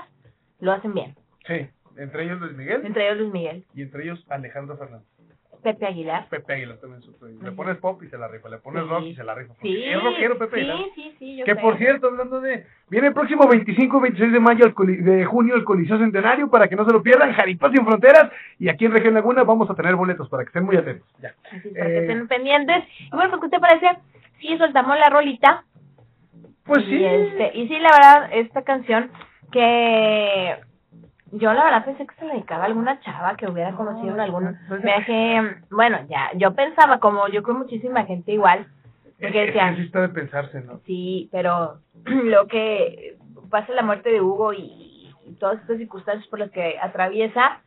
lo hacen bien. Sí, entre ellos Luis Miguel Entre ellos Luis Miguel, y entre ellos Alejandro Fernández. Pepe Aguilar. Pepe Aguilar también. su- Le pones pop y se la rifa, le pones Sí. rock y se la rifa. Sí, Es rockero Pepe Aguilar. sí, sí, sí, yo Que por cierto, hablando de. Viene el próximo 25 y 26 de mayo, de junio, el Coliseo Centenario, para que no se lo pierdan. Jaripas sin fronteras. Y aquí en Región Laguna vamos a tener boletos para que estén muy atentos. Ya. Así para que Eh, estén pendientes. Y bueno, pues, ¿qué te parece? Sí, soltamos la rolita. Pues y sí. Este, y sí, la verdad, esta canción que yo la verdad pensé que se la dedicaba a alguna chava que hubiera conocido en algún viaje. Bueno, ya, yo pensaba, como yo creo muchísima gente igual, porque Es decían, está de pensarse, ¿no? Sí, pero lo que pasa la muerte de Hugo y, y todas estas circunstancias por las que atraviesa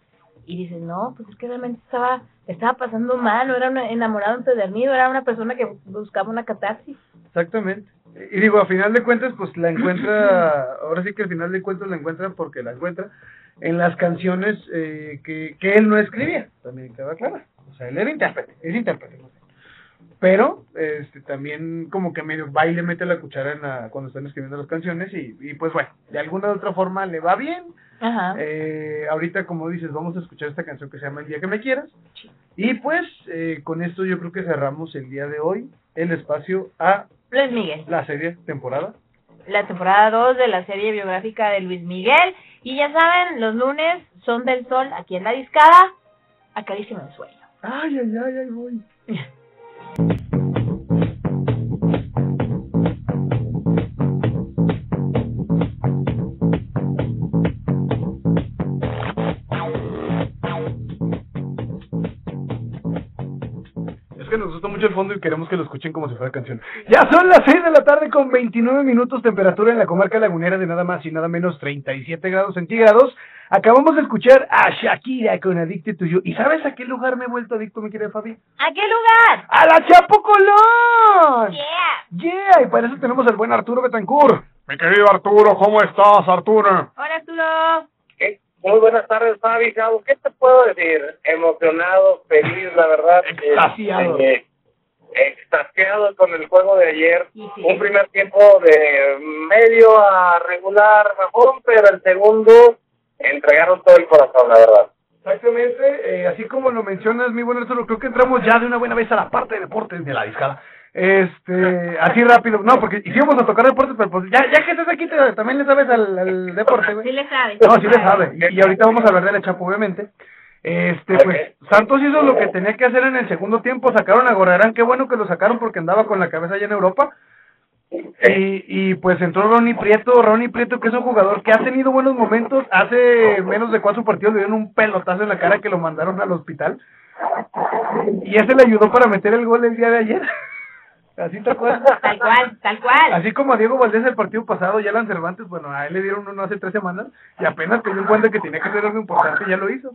y dices, no, pues es que realmente estaba estaba pasando mal, no era un enamorado empedernido, era una persona que buscaba una catarsis. Exactamente. Y digo, a final de cuentas, pues la encuentra, ahora sí que al final de cuentas la encuentra porque la encuentra en las canciones eh, que, que él no escribía, también queda claro. O sea, él era intérprete, es intérprete. Pero este también como que medio va y le mete la cuchara en la, cuando están escribiendo las canciones y, y pues bueno, de alguna u otra forma le va bien. Ajá. Eh, ahorita, como dices, vamos a escuchar esta canción que se llama El día que me quieras. Y pues eh, con esto yo creo que cerramos el día de hoy el espacio a Luis Miguel, la serie temporada. La temporada 2 de la serie biográfica de Luis Miguel. Y ya saben, los lunes son del sol aquí en la discada. Acaríciame el sueño. Ay, ay, ay, ay, voy. mucho el fondo y queremos que lo escuchen como si fuera canción. Ya son las 6 de la tarde con 29 minutos, temperatura en la comarca lagunera de nada más y nada menos 37 grados centígrados. Acabamos de escuchar a Shakira con Addicted to You. ¿Y sabes a qué lugar me he vuelto adicto, mi querida Fabi? ¿A qué lugar? ¡A la Chapo Colón! Yeah. Yeah, y para eso tenemos al buen Arturo Betancourt. Mi querido Arturo, ¿cómo estás, Arturo? Hola, Arturo. Muy buenas tardes, Fabi. Cabo. ¿Qué te puedo decir? Emocionado, feliz, la verdad. Extasiado. Este, extasiado con el juego de ayer. Sí. Un primer tiempo de medio a regular mejor, pero el segundo entregaron todo el corazón, la verdad. Exactamente, eh, así como lo mencionas, mi buen Arturo, creo que entramos ya de una buena vez a la parte de deportes de la discada. Este, así rápido, no, porque íbamos a tocar deportes, pero pues ya, ya que estás aquí, te- también le sabes al, al deporte, güey. Sí le sabe. No, sí le sabe. Y, y ahorita vamos a hablar de la Chapo, obviamente. Este, pues, Santos hizo lo que tenía que hacer en el segundo tiempo, sacaron a Gorrerán, qué bueno que lo sacaron porque andaba con la cabeza allá en Europa. Y, y pues entró Ronnie Prieto, Ronnie Prieto que es un jugador que ha tenido buenos momentos, hace menos de cuatro partidos le dieron un pelotazo en la cara que lo mandaron al hospital. Y ese le ayudó para meter el gol el día de ayer. Así tal cual. Tal cual, tal cual. Así como a Diego Valdés el partido pasado, ya Alan Cervantes, bueno, a él le dieron uno hace tres semanas y apenas que dio en cuenta que tenía que hacer algo importante, ya lo hizo.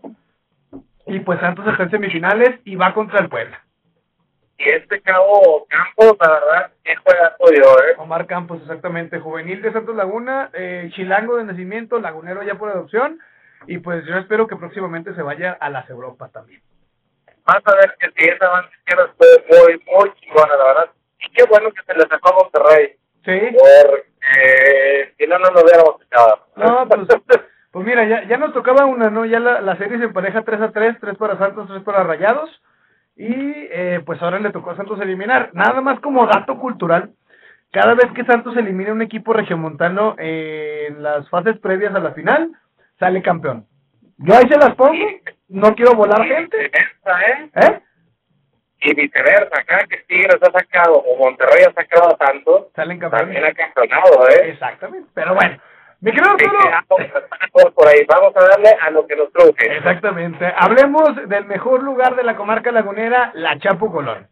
Y pues Santos está en semifinales y va contra el Puebla. Y este cabo Campos, la verdad, qué juegazo dio, ¿eh? Omar Campos, exactamente, juvenil de Santos Laguna, eh, chilango de nacimiento, lagunero ya por adopción, y pues yo espero que próximamente se vaya a las Europas también. Vas a ver que si esa banda izquierda fue muy, muy chingona, la verdad. Y qué bueno que se le sacó a Monterrey. Sí. Porque si no, no nos hubiéramos sacado. No, pues, pues mira, ya, ya nos tocaba una, ¿no? Ya la, la serie se empareja 3 a 3, 3 para Santos, 3 para Rayados. Y eh, pues ahora le tocó a Santos eliminar. Nada más como dato cultural, cada vez que Santos elimina un equipo regiomontano eh, en las fases previas a la final, sale campeón. Yo ahí se las pongo, no quiero volar gente. Esa, ¿eh? ¿Eh? Y viceversa, acá que Tigres ha sacado, o Monterrey ha sacado a Santos, Salen campeones. también ha campeonado, ¿eh? Exactamente, pero bueno. Mi querido Arturo. vamos por ahí, vamos a darle a lo que nos truje. Exactamente. Hablemos del mejor lugar de la comarca lagunera, la Chapo Colón.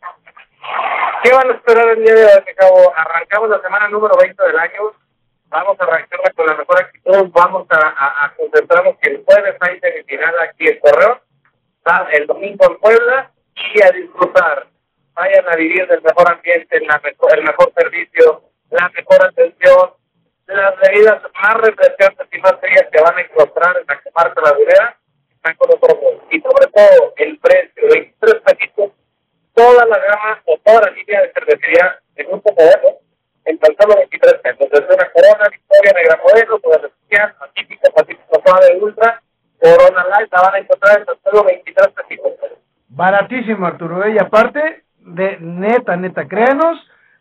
¿Qué van a esperar el día de hoy, cabo? Arrancamos la semana número 20 del año. Vamos a reaccionar con la mejor actitud. Vamos a, a, a concentrarnos que el jueves hay semifinal aquí en. ¿tá? El domingo en Puebla. Y a disfrutar. Vayan a vivir del mejor ambiente, la mejor, el mejor servicio, la mejor atención, las bebidas más refrescantes y más frías que van a encontrar en la comarca lagunera. Están con nosotros. Y sobre todo, el precio, 23 pesitos toda la gama o toda la línea de cervecería de Grupo Modelo en tan solo 23 pesos. Desde una Corona, Victoria, Negra Modelo, Poder Especial, Pacífico, Pacífico Suave, Ultra, Corona Light, la van a encontrar en tan solo 23 pesitos. Baratísimo, Arturo. ¿eh? Y aparte, de neta, neta, créanos,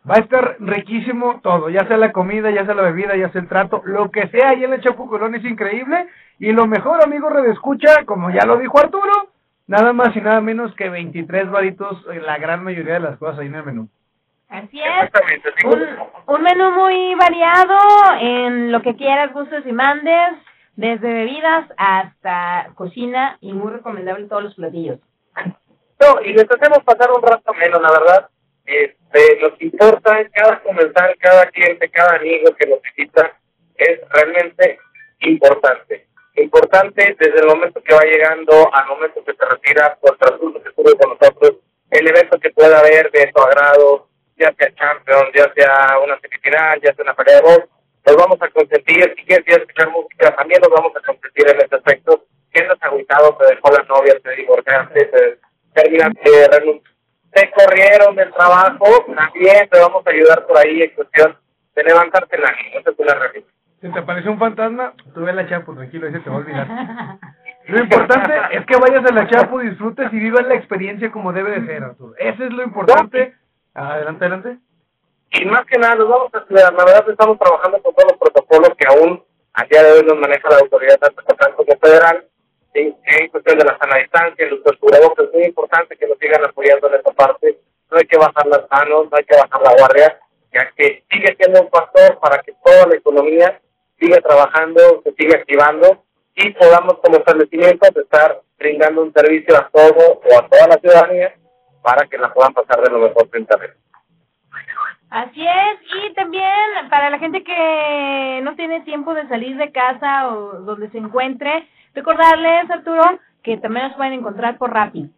va a estar riquísimo todo. Ya sea la comida, ya sea la bebida, ya sea el trato, lo que sea ahí en el Chapo Colón es increíble. Y lo mejor, amigo Redescucha, como ya lo dijo Arturo, nada más y nada menos que 23 varitos en la gran mayoría de las cosas ahí en el menú. Así es. Un, un menú muy variado en lo que quieras, gustos y mandes, desde bebidas hasta cocina y muy recomendable todos los platillos. No, y les hacemos pasar un rato menos, la verdad. Este, nos importa cada comensal, cada cliente, cada amigo que nos visita, es realmente importante. Importante desde el momento que va llegando al momento que se retira por el transcurso que estuvo con nosotros, el evento que pueda haber de su agrado, ya sea Champions, ya sea una semifinal, ya sea una pelea de voz, nos vamos a consentir, si quieres escuchar música, también nos vamos a consentir en este aspecto. Si andas agüitado, te dejó la novia, te divorciaste, te terminaste de renunciar, te corrieron del trabajo, también te vamos a ayudar por ahí en cuestión de levantarte una realidad. Si te apareció un fantasma, tú ve la Chapo, tranquilo, ese te va a olvidar. Lo importante es que vayas a la Chapo, disfrutes y vivas la experiencia como debe de ser, Arturo. Eso es lo importante. Adelante, adelante. Y más que nada, nos vamos a estudiar. La verdad, estamos trabajando con todos los protocolos que aún a día de hoy nos maneja la autoridad tanto estatal como federal. En, en cuestión de la sana distancia, de cubrebocas, es muy importante que nos sigan apoyando en esta parte. No hay que bajar las manos, no hay que bajar la guardia, ya que sigue siendo un factor para que toda la economía siga trabajando, se siga activando y podamos como establecimientos estar brindando un servicio a todo o a toda la ciudadanía para que la puedan pasar de lo mejor frente a. Así es, y también para la gente que no tiene tiempo de salir de casa o donde se encuentre, recordarles, Arturo, que también nos pueden encontrar por Rappi.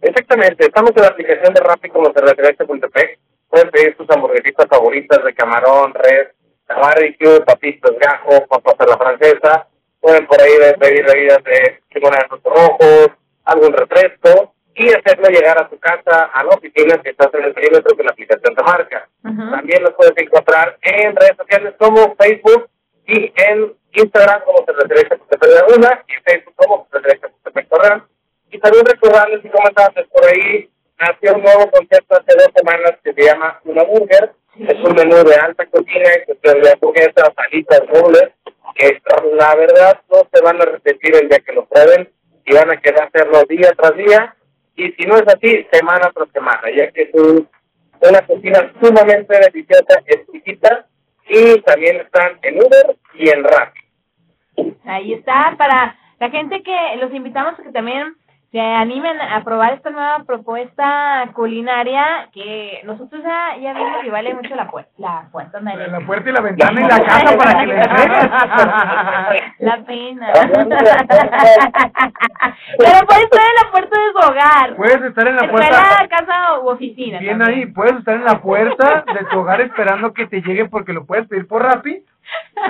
Exactamente, estamos en la aplicación de Rappi como se refiere a Puntepec. Pueden pedir sus hamburguesitas favoritas de camarón, res, barbecue, papitos gajo, papas a la francesa. Pueden por ahí pedir bebidas de frutos rojos, algún refresco y hacerlo llegar a tu casa, a la oficina que estás en el perímetro que la aplicación te marca. También los puedes encontrar en redes sociales como Facebook, y en Instagram como se referencia José Pedro Laguna y en Facebook como se referencia José Pedro Corral. Y también recordarles y comentarles por ahí, nació un nuevo concepto hace dos semanas que se llama Una Burger. Es un menú de alta cocina que se de hamburguesas, salitas, dobles, que la verdad no se van a repetir el día que lo prueben y van a querer hacerlo día tras día. Y si no es así, semana tras semana, ya que es un- una cocina sumamente deliciosa, exquisita y también están en Uber y en Rappi. Ahí está, para la gente que los invitamos a que también se animen a probar esta nueva propuesta culinaria que nosotros ya, ya vimos que vale mucho la, puerta la puerta, María. La puerta y la ventana y la casa para que le entregues. La pena. Pero puede estar en la puerta de su hogar. Puedes estar en la puerta. casa u oficina. Bien también. ahí, puedes estar en la puerta de tu hogar esperando que te llegue porque lo puedes pedir por Rappi.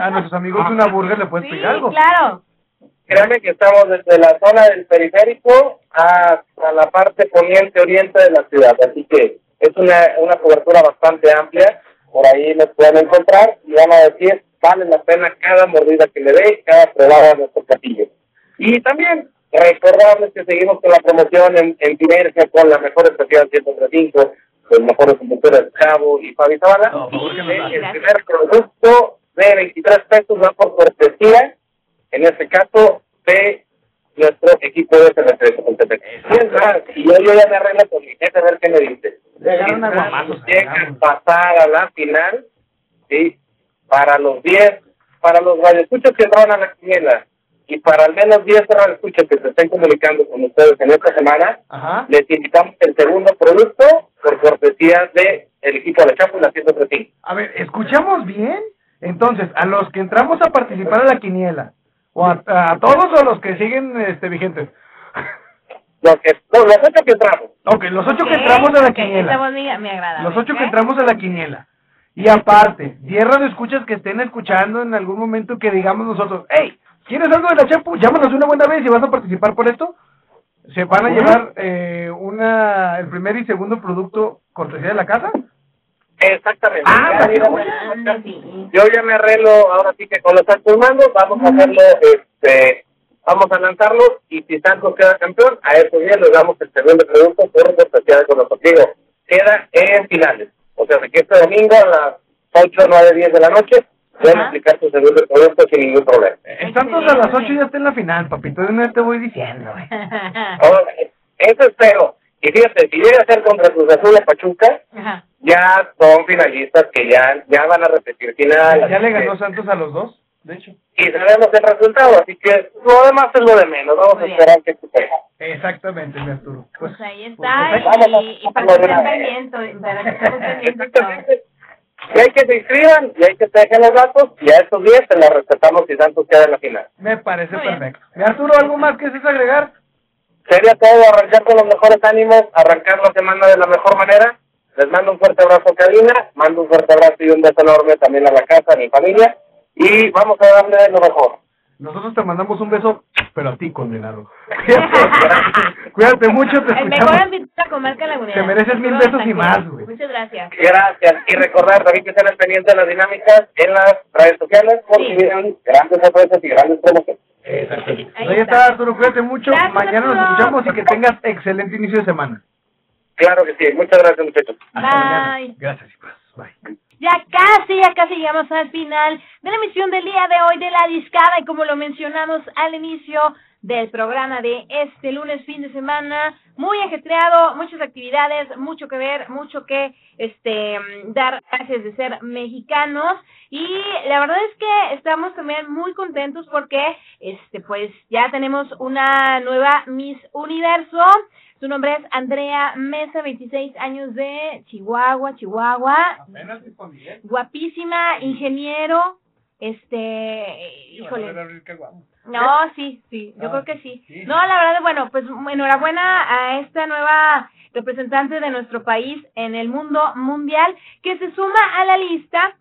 A nuestros amigos de una burger le puedes pedir algo. claro. Créanme que estamos desde la zona del periférico hasta la parte poniente oriente de la ciudad, así que es una, una cobertura bastante amplia. Por ahí nos pueden encontrar y van a decir, vale la pena cada mordida que le dé, cada probada de nuestro platillo. Y también recordarles que seguimos con la promoción en, en sinergia con la mejor estación 135, los mejores conductores de Cabo y Fabi Zavala. el primer producto de 23 pesos va por cortesía, en este caso, de nuestro equipo de CR3 con TPC. Mientras, y yo, yo ya me arreglo con mi jefe a ver qué me dice. Llegan a pasar a la final, ¿sí? Para los 10, para los radioescuchos que entraron a la quiniela y para al menos 10 radioescuchos que se estén comunicando con ustedes en esta semana, les invitamos el segundo producto por cortesía de el equipo de Chapo y la 135. A ver, ¿escuchamos bien? Entonces, a los que entramos a participar a la quiniela, o a, a todos o los que siguen este vigentes. Los, que, no, los ocho que entramos. Ok, los ocho que entramos a la quiniela. esa voz me, me agrada. Los ocho que entramos a la quiniela. Y aparte, tierra de escuchas que estén escuchando en algún momento que digamos nosotros, hey, ¿quieres algo de la Chapu? Llámanos una buena vez y vas a participar por esto. Se van a llevar eh, una el primer y segundo producto cortesía de la casa. Exactamente. Ah, Ya, qué mira, yo ya me arreglo ahora sí que con los Santos mandos, vamos a hacerlo, este, vamos a lanzarlo y si Santos queda campeón, a esos días les damos el segundo producto por de con los Digo, queda en finales. O sea, que este domingo a las 8, 9, 10 de la noche pueden aplicar su segundo producto sin ningún problema. El Santos a las 8 ya está en la final, papito. De una te voy diciendo. Ahora, eso espero. Y fíjate, si llega a ser contra Cruz Azul o Pachuca, Ajá. ya son finalistas que ya, ya van a repetir final. Ya le ganó Santos a los dos, de hecho. y sabemos el resultado, así que lo demás es lo de menos, vamos Muy a bien. esperar que suceda. Exactamente, mi Arturo. Pues, Pues ahí pues, está. vamos, y, y vamos, para que estén pendientes, para que estemos pendientes todos. Y hay que se inscriban, y hay que te dejen los datos, y a estos días te los respetamos si Santos queda en la final. me parece perfecto. Mi Arturo, ¿algo más que desees agregar? Sería todo, arrancar con los mejores ánimos, arrancar la semana de la mejor manera. Les mando un fuerte abrazo, Karina, mando un fuerte abrazo y un beso enorme también a la casa, a mi familia, y vamos a darle lo mejor. Nosotros te mandamos un beso, pero a ti, condenado. Cuídate mucho, te El mejor ambiente a comarca lagunera. Te mereces mil besos y más, güey. Muchas gracias. Gracias. Y recordar también que estén al pendiente de las dinámicas en las redes sociales porque vienen grandes sorpresas y grandes promociones. Pues ahí está, Arturo, cuídate mucho. Gracias, Mañana nos escuchamos y que tengas excelente inicio de semana. Claro que sí. Muchas gracias, muchachos. Bye. Gracias, pues. Ya casi, ya casi llegamos al final de la emisión del día de hoy de La Discada y como lo mencionamos al inicio del programa de este lunes fin de semana, muy ajetreado, muchas actividades, mucho que ver, mucho que este mm, dar gracias de ser mexicanos. Y la verdad es que estamos también muy contentos porque este pues ya tenemos una nueva Miss Universo. Su nombre es Andrea Mesa, 26 años de Chihuahua, Chihuahua. Guapísima, ingeniero, este, híjole. No, sí, sí, yo creo que sí. No, la verdad, bueno, pues enhorabuena a esta nueva representante de nuestro país en el mundo mundial que se suma a la lista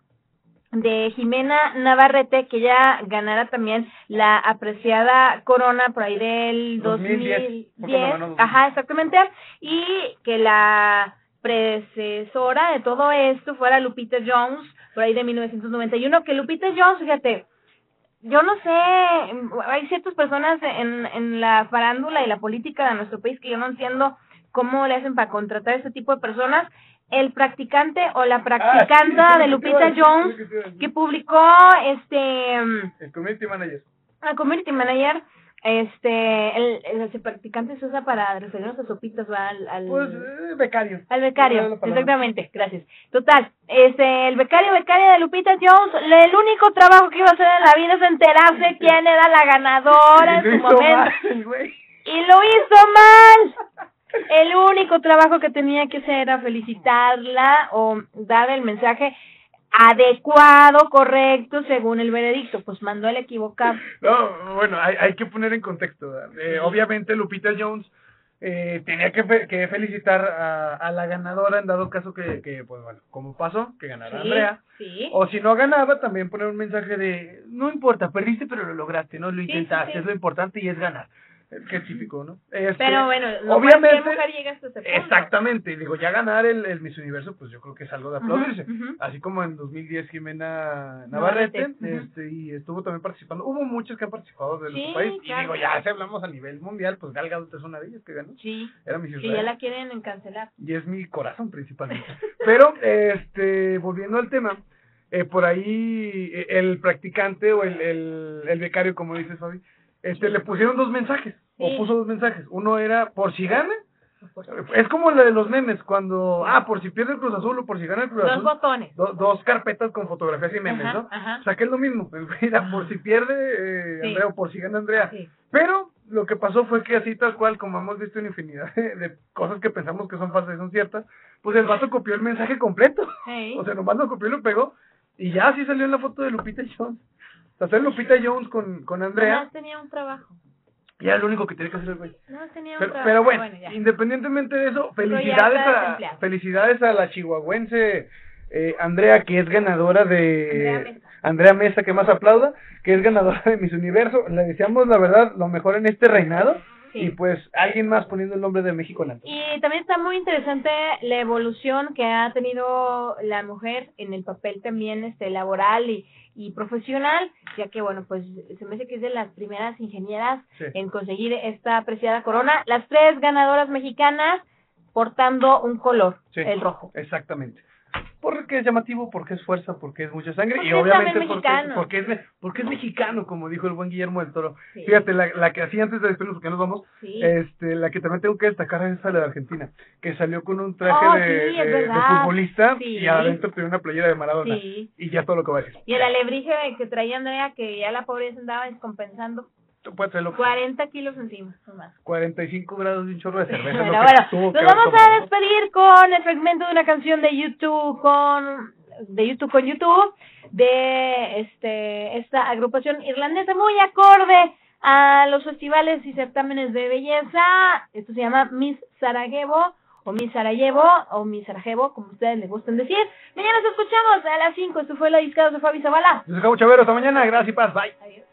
de Jimena Navarrete, que ya ganara también la apreciada corona por ahí del 2010, 2010. fue cuando ganó 2010. Ajá, exactamente. Y que la predecesora de todo esto fuera Lupita Jones, por ahí de 1991, que Lupita Jones, fíjate, yo no sé, hay ciertas personas en, en la farándula y la política de nuestro país que yo no entiendo cómo le hacen para contratar a este tipo de personas. El practicante o la practicanta Ah, sí, de Lupita Jones que publicó este El community manager. a community manager este el, el, ese practicante se usa para referirnos a sopitas al, al Pues, eh, becario. al becario, exactamente, gracias. Total, este, el becario, becaria de Lupita Jones, el único trabajo que iba a hacer en la vida es enterarse quién era la ganadora en su momento. mal, el. Y lo hizo mal. El único trabajo que tenía que hacer era felicitarla o dar el mensaje adecuado, correcto, según el veredicto. Pues mandó el equivocado. No, bueno, hay, hay que poner en contexto. Eh, obviamente Lupita Jones eh, tenía que, fe- que felicitar a, a la ganadora en dado caso que, que, pues bueno, como pasó, que ganara Sí, Andrea. sí. O si no ganaba, también poner un mensaje de, no importa, perdiste pero lo lograste, ¿no? Lo intentaste, sí. es lo importante y es ganar. Es típico, ¿no? Este, Pero bueno, no obviamente, mujer llega hasta ese punto. Exactamente, y digo, ya ganar el, el Miss Universo, pues yo creo que es algo de aplaudirse. Así como en 2010 Jimena Navarrete, este, y estuvo también participando. Hubo muchos que han participado de Sí, nuestro país, claro. y digo, ya si hablamos a nivel mundial, pues Gal Gadot es una de ellas que ganó. Sí, Era Miss que ya la quieren cancelar. Y es mi corazón principalmente. Pero, este, volviendo al tema, eh, por ahí eh, el practicante o el, el, el becario, como dices Fabi, este, le pusieron dos mensajes, o puso dos mensajes. Uno era, por si gana, es como la de los memes, cuando, ah, por si pierde el Cruz Azul o por si gana el Cruz Dos Azul. botones. Do- dos carpetas con fotografías y memes, Ajá, ¿no? ajá. O sea, que es lo mismo. Era por si pierde eh, Sí. Andrea o por si gana Andrea. Sí. Pero lo que pasó fue que así tal cual, como hemos visto en infinidad de, de cosas que pensamos que son falsas y son ciertas, pues el vato copió el mensaje completo. Sí. O sea, nomás lo copió y lo pegó. Y ya así salió en la foto de Lupita Jones. Sea, Lupita Jones con, con Andrea. Nomás tenía un trabajo. Y era lo único que tenía que hacer el güey. No tenía un Pero, trabajo. pero bueno, independientemente de eso, felicidades a, felicidades a la chihuahuense eh, Andrea, que es ganadora Andrea de... Mesa. Andrea Mesa, que más aplauda, que es ganadora de Miss Universo. Le deseamos, la verdad, lo mejor en este reinado. Sí. Y pues, alguien más poniendo el nombre de México en alto. Y también está muy interesante la evolución que ha tenido la mujer en el papel también este laboral y, y profesional, ya que bueno, pues se me hace que es de las primeras ingenieras Sí. en conseguir esta apreciada corona. Las tres ganadoras mexicanas portando un color, Sí. el rojo. Exactamente. Porque es llamativo, porque es fuerza, porque es mucha sangre Porque y obviamente porque, porque, es, porque es mexicano, como dijo el buen Guillermo del Toro. Sí. Fíjate, la, la que hacía antes de despedirnos, porque nos vamos, Sí. este, la que también tengo que destacar es la de Argentina, que salió con un traje Oh, de, sí, es de- de verdad. futbolista y adentro tenía una playera de Maradona. Y ya todo lo que va a decir. Y el alebrije que traía Andrea, que ya la pobreza andaba descompensando, Tú puedes hacerlo. 40 kilos encima, nomás. 45 grados de un chorro de cerveza. Pero bueno, nos vamos a despedir con el fragmento de una canción de YouTube con de YouTube con YouTube de este esta agrupación irlandesa muy acorde a los festivales y certámenes de belleza. Esto se llama Miss Sarajevo o Miss Sarajevo o Miss Sarajevo, como ustedes les gusten decir. Mañana nos escuchamos a las 5. Esto fue la discada de Fabi Zavala. Yo soy Cabo Chavero, hasta mañana, gracias y paz, bye. Adiós.